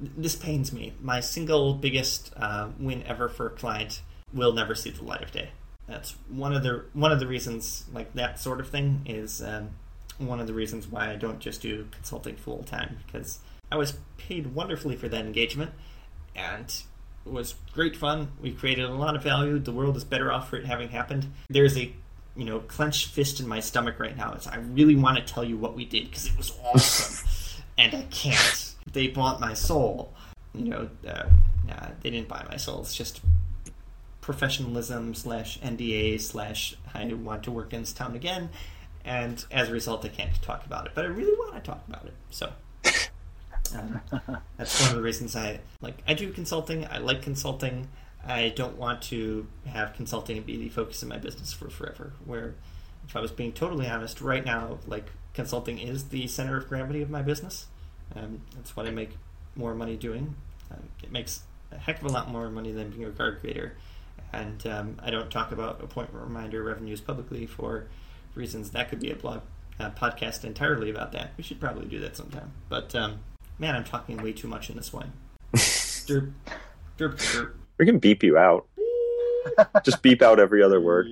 this pains me. My single biggest uh, win ever for a client will never see the light of day. That's one of the one of the reasons like that sort of thing is um, one of the reasons why I don't just do consulting full time because I was paid wonderfully for that engagement and it was great fun. We created a lot of value. The world is better off for it having happened. There's a you know, clenched fist in my stomach right now. It's I really want to tell you what we did because it was awesome, and I can't. They bought my soul. You know, uh, nah, they didn't buy my soul. It's just professionalism slash NDA slash I want to work in this town again, and as a result, I can't talk about it. But I really want to talk about it. So. Um, that's one of the reasons I like. I do consulting. I like consulting. I don't want to have consulting be the focus of my business for forever. Where, if I was being totally honest, right now, like consulting is the center of gravity of my business. Um, that's what I make more money doing. Um, it makes a heck of a lot more money than being a card creator. And um, I don't talk about appointment reminder revenues publicly for reasons that could be a blog uh, podcast entirely about that. We should probably do that sometime. But um, man, I'm talking way too much in this one. derp, derp, derp. We can beep you out. Just beep out every other word.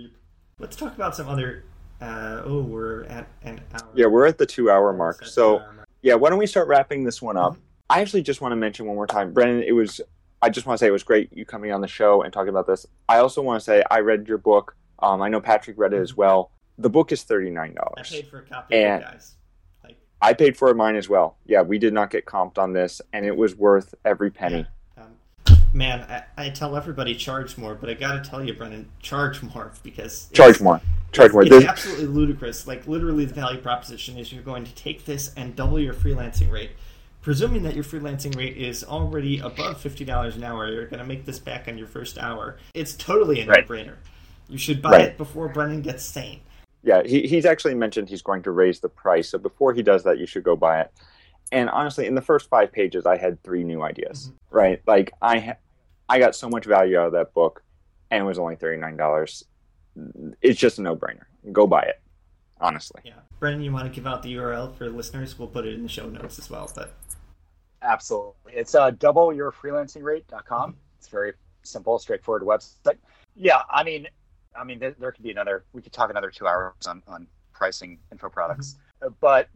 Let's talk about some other. Uh, oh, we're at an hour. Yeah, we're at the two hour mark. So, yeah, why don't we start wrapping this one up? Mm-hmm. I actually just want to mention one more time, Brennan. It was. I just want to say it was great you coming on the show and talking about this. I also want to say I read your book. Um, I know Patrick read it as well. The book is thirty nine dollars. I paid for a copy, and guys. Like, I paid for mine as well. Yeah, we did not get comped on this, and it was worth every penny. Yeah man, I, I, tell everybody charge more, but I got to tell you, Brennan, charge more because charge more, charge more. It's, it's absolutely ludicrous. Like literally, the value proposition is you're going to take this and double your freelancing rate. Presuming that your freelancing rate is already above fifty dollars an hour, you're going to make this back on your first hour. It's totally a no-brainer. You should buy right. it before Brennan gets sane. Yeah, he, he's actually mentioned he's going to raise the price. So before he does that, you should go buy it and honestly in the first five pages i had three new ideas mm-hmm. right? Like i ha- i got so much value out of that book and it was only $39 it's just a no-brainer. Go buy it honestly. Yeah. Brennan you want to give out the url for listeners? We'll put it in the show notes as well but. Absolutely. It's uh doubleyourfreelancingrate.com it's very simple straightforward website. Yeah i mean i mean there, there could be another we could talk another two hours on on pricing info products. Mm-hmm. but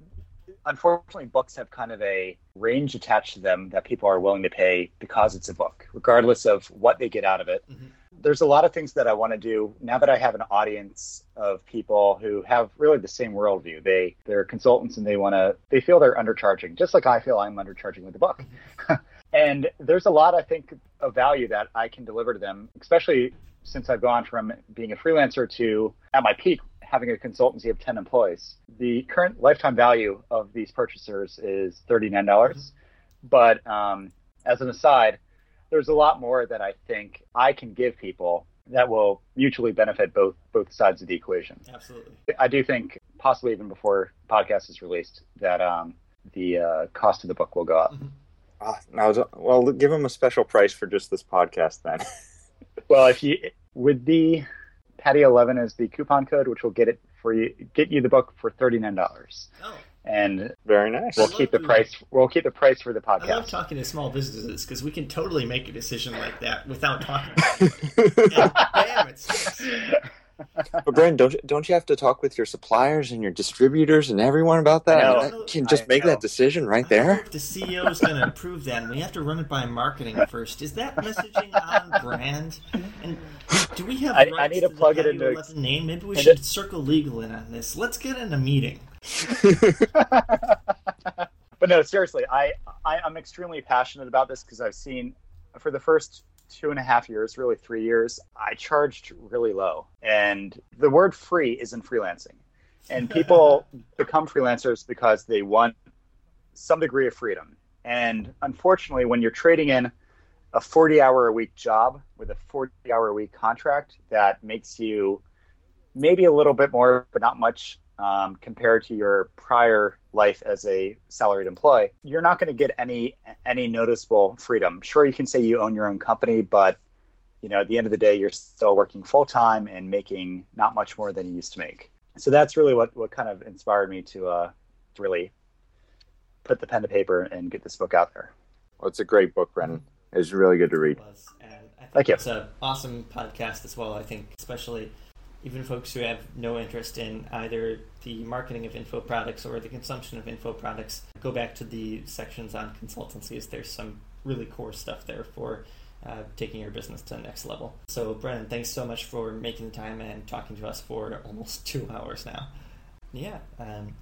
unfortunately, books have kind of a range attached to them that people are willing to pay because it's a book, regardless of what they get out of it. Mm-hmm. There's a lot of things that I want to do now that I have an audience of people who have really the same worldview. They they're consultants and they want to they feel they're undercharging, just like I feel I'm undercharging with the book. Mm-hmm. and there's a lot I think of value that I can deliver to them, especially since I've gone from being a freelancer to at my peak having a consultancy of 10 employees. The current lifetime value of these purchasers is $39. dollars But um, as an aside, there's a lot more that I think I can give people that will mutually benefit both both sides of the equation. Absolutely. I do think possibly even before the podcast is released that um, the uh, cost of the book will go up. Ah, now, well, give them a special price for just this podcast then. Well, if you with the Patio eleven is the coupon code, which will get it for you, get you the book for thirty nine dollars, Oh, and Very nice. we'll keep the doing price. We'll keep the price for the podcast. I love talking to small businesses because we can totally make a decision like that without talking. and bam, it sticks. But Brennan, don't you, don't you have to talk with your suppliers and your distributors and everyone about that? I And know. that can just I make know. that decision right I don't there. the CEO is going to approve that, and we have to run it by marketing first. Is that messaging on brand? And do we have I- I rights need to the plug it into- 11 name? Maybe we into- should circle legal in on this. Let's get in a meeting. but no, seriously, I, I I'm extremely passionate about this because I've seen for the first two and a half years, really three years, I charged really low, and the word free is in freelancing, and people become freelancers because they want some degree of freedom, and unfortunately, when you're trading in a 40 hour a week job with a 40 hour a week contract that makes you maybe a little bit more, but not much um, compared to your prior life as a salaried employee, you're not going to get any any noticeable freedom. Sure, you can say you own your own company, but you know at the end of the day, you're still working full time and making not much more than you used to make. So that's really what what kind of inspired me to uh, to really put the pen to paper and get this book out there. Well, it's a great book, Brennan. It's really good to read. was. And I think Thank you. it's an awesome podcast as well. I think, especially even folks who have no interest in either the marketing of info products or the consumption of info products, go back to the sections on consultancies. There's some really core stuff there for uh, taking your business to the next level. So, Brennan, thanks so much for making the time and talking to us for almost two hours now. Yeah. Um,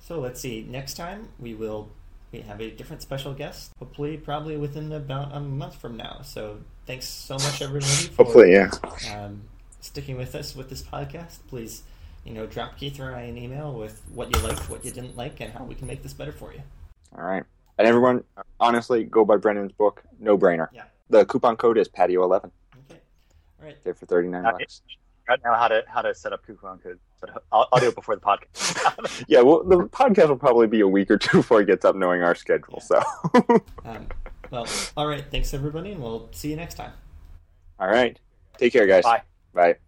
so let's see. Next time we will we have a different special guest. Hopefully, probably within about a month from now. So thanks so much, everybody. For, Hopefully, yeah. um, sticking with us with this podcast. Please, you know, drop Keith or I an email with what you liked, what you didn't like, and how we can make this better for you. All right. And everyone, honestly, go by Brennan's book. No brainer. Yeah. The coupon code is Patio11. Okay. All right. There for 39 bucks. Right now, how to how to set up coupon code, but I'll, I'll do it before the podcast. Yeah, well, the podcast will probably be a week or two before it gets up, knowing our schedule. So, Um, well, all right. Thanks, everybody, and we'll see you next time. all right. Take care, guys. Bye. Bye.